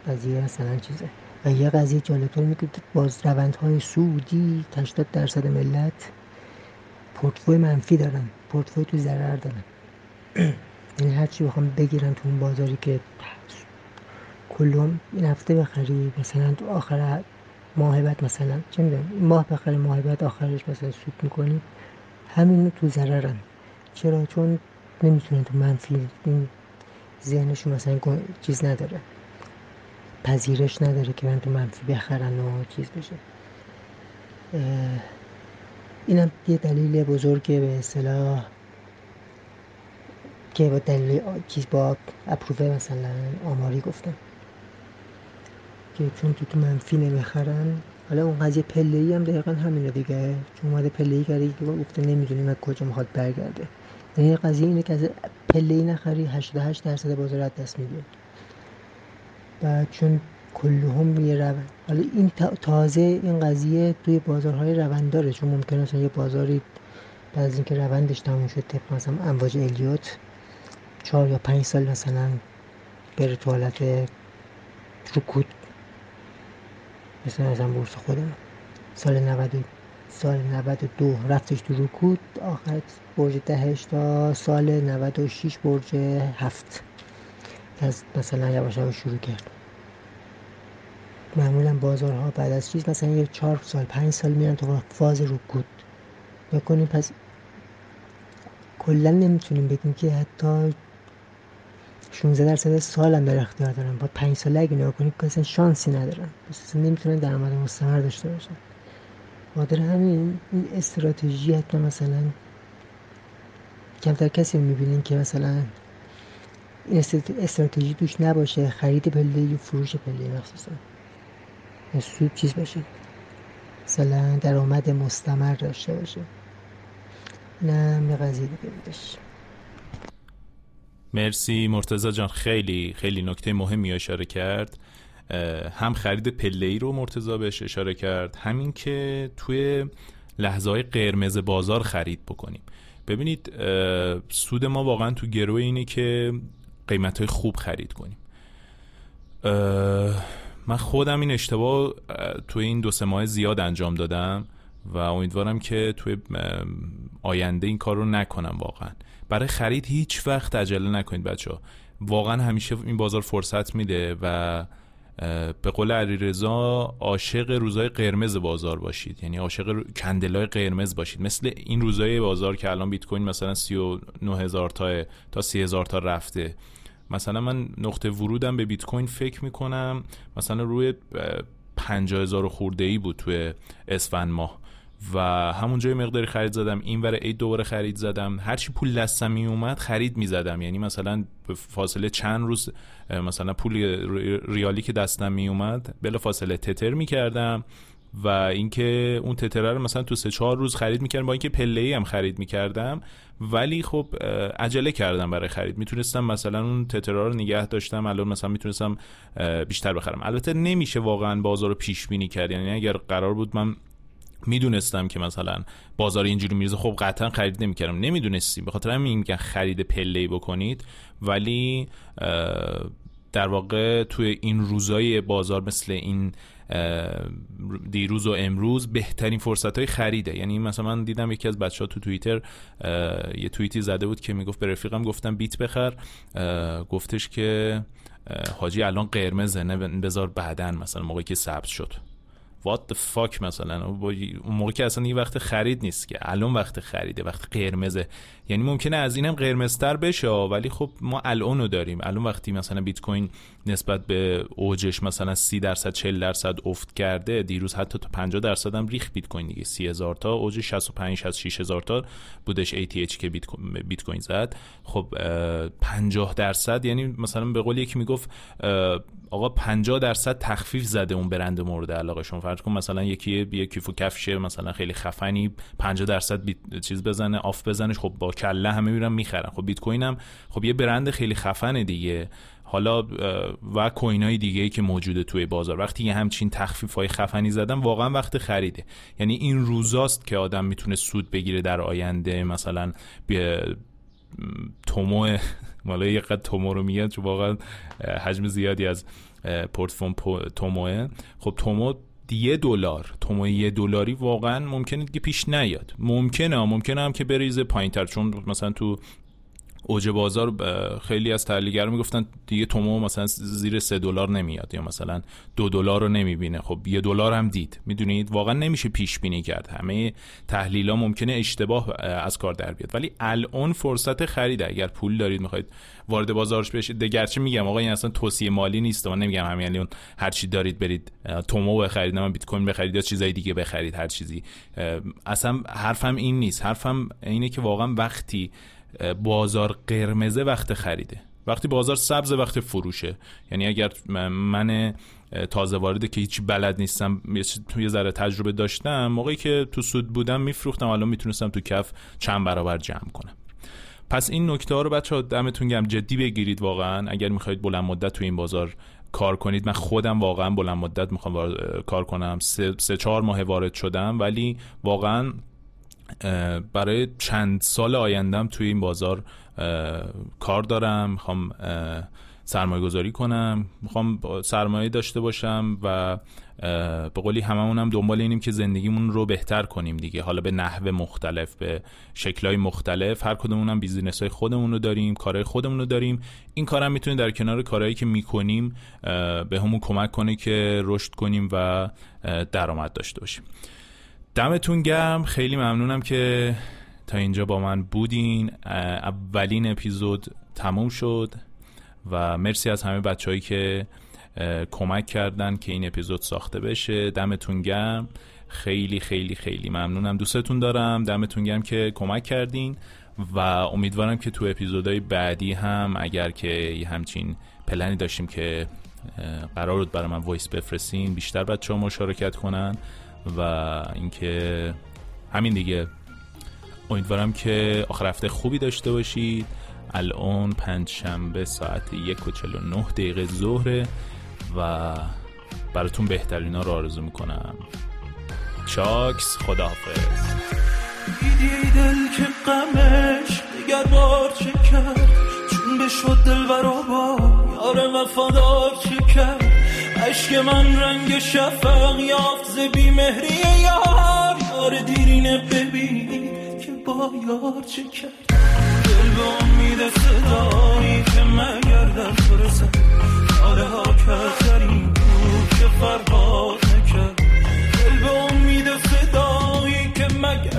قضیه مثلا چیزه. و یه قضیه جالبتر میگه باز روندهای سودی 80 درصد ملت پورتفوی منفی دارن پورتفوی تو ضرر دارن. یعنی هرچی بخوام بگیرن تو اون بازاری که کلهم این هفته بخری مثلا تو آخر ماه بعد مثلا چه می‌دونم ماه بخری بعد آخرش مثلا سود می‌کنی همین تو ضررن. چرا؟ چون نمی‌تونن تو منفی ذهنشون مثلا چیز نداره. پذیرش نداره که من تو منفی بخرن و چیز بشه. اینم یه دلیل بزرگه به اصطلاح که با دلیل چیز با اپروفه مثلا آماری گفتم. که چون تو تو منفی نمی‌خرن حالا اون قضیه پله ای هم دقیقا همینه دیگه. چون اومده پله ای کرده که گفته نمی‌دونیم از کجا می‌خواد برگرده. یعنی قضیه اینه که از پله ای نخری 88 درصد بازار از دست میده. و چون کلهم یه روند. حالا این تازه این قضیه توی بازارهای روند داره چون ممکنه مثلا یه بازاری بعد از اینکه روندش تموم شد طبق مثلا امواج الیوت چهار یا پنج سال مثلا بره تو حالت رکود. مثل مثلا بورس خودم. سال 90 سال 92 رفتش تو رکود آخر برج دهش تا سال 96 برج هفت. از مثلا یواش یواش شروع کرد. معمولا بازارها بعد از چیز مثلا یک چهار سال پنج سال میرن تو فاز رکود کنیم پس کلا نمی‌تونیم بگیم که حتی 16 درصد سال هم در اختیار دارن. با 5 ساله اگه نگاه کنید اصلا شانسی ندارن. پس نمی‌تونن درآمد مستمر داشته باشن. خاطر همین این استراتژی حتی مثلا کمتر کسی می‌بینین که مثلا استراتژی توش نباشه خرید پله یا فروش پله مخصوصا. سود چیز باشه. مثلا درآمد مستمر داشته باشه. اینم یه قضیه بودش. مرسی مرتزا جان. خیلی خیلی نکته مهمی اشاره کرد. هم خرید پله ای رو مرتزا بهش اشاره کرد همین که توی لحظه های قرمز بازار خرید بکنیم. ببینید سود ما واقعا تو گروه اینه که قیمت های خوب خرید کنیم. من خودم این اشتباه توی این دو سه ماه زیاد انجام دادم و امیدوارم که توی آینده این کار رو نکنم واقعا. برای خرید هیچ وقت عجله نکنید بچه ها واقعا همیشه این بازار فرصت میده و به قول علیرضا عاشق روزای قرمز بازار باشید. یعنی عاشق کندلای قرمز باشید. مثل این روزای بازار که الان بیت کوین مثلا 39 هزار تا تا 30 هزار تا رفته. مثلا من نقطه ورودم به بیت کوین فکر می‌کنم مثلا روی 50 هزار خورده ای بود توی اسفند ماه و همونجا مقداری خرید زدم این ور عید دوباره خرید زدم هرچی پول دستم می اومد خرید می زدم یعنی مثلا به فاصله چند روز مثلا پول ریالی که دستم می اومد بلا فاصله تتر می کردم و اینکه اون تتره رو مثلا تو سه چهار روز خرید می‌کردم با اینکه پله ای هم خرید می‌کردم. ولی خب عجله کردم برای خرید. می‌تونستم مثلا اون تترا رو نگه داشتم. الان مثلا می‌تونستم بیشتر بخرم. البته نمیشه واقعا بازار رو پیش بینی کرد. یعنی اگر قرار بود من می‌دونستم که مثلا بازار اینجوری میرزه خب قطعا خرید نمی‌کردم. نمی‌دونستیم. به خاطر همین میگن خرید پله بکنید. ولی در واقع توی این روزای بازار مثل این دیروز و امروز بهترین فرصت های خریده. یعنی مثلا من دیدم یکی از بچه ها تو توییتر یه توییتی زده بود که می‌گفت به رفیقم گفتم بیت بخر. گفتش که حاجی الان قرمزه نه بذار بعدن مثلا موقعی که ثبت شد. The fuck مثلا؟ اون موقع که اصلا یه وقت خرید نیست که. الان وقت خریده وقت قرمزه. یعنی ممکنه از اینم قرمزتر بشه ولی خب ما الان رو داریم. الان وقتی مثلا بیت کوین نسبت به اوجش مثلا 30 درصد 40 درصد افت کرده دیروز حتی تا 50 درصد هم ریخ بیت کوین دیگه. 30 هزار تا اوج 65 66 هزار تا بودش ATH که بیت کوین زد. خب 50 درصد یعنی مثلا به قول یکی می‌گفت آقا 50 درصد تخفیف زده اون برند مورد علاقه شما. فرض کن مثلا یکی یه کیف و کفشه مثلا خیلی خفنی 50 درصد چیز بزنه آف بزنش خب با کله همه میرن می‌خرن. خب بیت کوین هم خب یه برند خیلی خفنه دیگه. حالا و کوین های دیگه که موجوده توی بازار. وقتی یه همچین تخفیف های خفنی زدن واقعا وقت خریده. یعنی این روزاست که آدم می‌تونه سود بگیره در آینده. مثلا تومو مالا یه قد تومو رو میگن چون واقعا حجم زیادی از پورتفون توموه. خب تومو یه دلار تومو یه دلاری واقعا ممکنه که پیش نیاد. ممکنه ممکنه هم که بریزه پایین تر چون مثلا تو اوج بازار خیلی از تحلیلگرا می‌گفتن دیگه تومو مثلا زیر سه دلار نمیاد یا مثلا دو دلار رو نمی‌بینه. خب یه دلار هم دید. می‌دونید؟ واقعا نمیشه پیش بینی کرد. همه تحلیل ها ممکنه اشتباه از کار در بیاد. ولی الان فرصت خرید. اگر پول دارید می‌خواید وارد بازارش بشید. گرچه میگم آقا این اصلا توصیه مالی نیست. من نمیگم همین یعنی هر چی دارید برید تومو بخرید نه بیت کوین بخرید یا چیزای دیگه بخرید هر چیزی. اصلا حرفم این نیست. حرفم اینه که واقعا وقتی بازار قرمزه وقت خریده. وقتی بازار سبز وقت فروشه. یعنی اگر من تازه وارده که هیچی بلد نیستم توی ذره تجربه داشتم موقعی که تو سود بودم میفروختم الان می‌تونستم تو کف چند برابر جمع کنم. پس این نکته ها رو بچه ها دمتون گم جدی بگیرید واقعا. اگر می‌خواید بلند مدت تو این بازار کار کنید من خودم واقعا بلند مدت می‌خوام کار کنم. سه, سه چهار ماه وارد شدم ولی واقعا برای چند سال آیندم توی این بازار کار دارم می‌خوام سرمایه گذاری کنم می‌خوام سرمایه داشته باشم و به قولی هممون دنبال اینیم که زندگیمون رو بهتر کنیم دیگه. حالا به نحو مختلف به شکلهای مختلف هر کدومون هم بیزینس های خودمون رو داریم کارهای خودمون رو داریم. این کارم می‌تونه در کنار کارهایی که می‌کنیم به همون کمک کنه که رشد کنیم و درآمد داشته باشیم. دمتون گرم. خیلی ممنونم که تا اینجا با من بودین. اولین اپیزود تموم شد و مرسی از همه بچههایی که کمک کردن که این اپیزود ساخته بشه. دمتون گرم. خیلی خیلی خیلی ممنونم. دوستتون دارم. دمتون گرم که کمک کردین و امیدوارم که تو اپیزودهای بعدی هم اگر که همچین پلنی داشتیم که قرار بود برای من وایس بفرستین بیشتر بچه ها مشارکت کنن. و اینکه همین دیگه. امیدوارم که آخر هفته خوبی داشته باشید. الان پنج شنبه ساعت یک و چل و نه دقیقه ظهره و براتون بهترین ها رو آرزو می‌کنم. چاکس خداحافظ. دیدی دل که قمش دیگر بار چه چون به شد دل برا با یار وفادار چه عشق من رنگ شفق یافت ز بیمهری یار. یار دیرینه ببین که با یار چه کرد. دل به امید صدایی که مگر در فرسن آره ها کسرین بود که فرهاد نکرد. دل به امید صدایی که مگر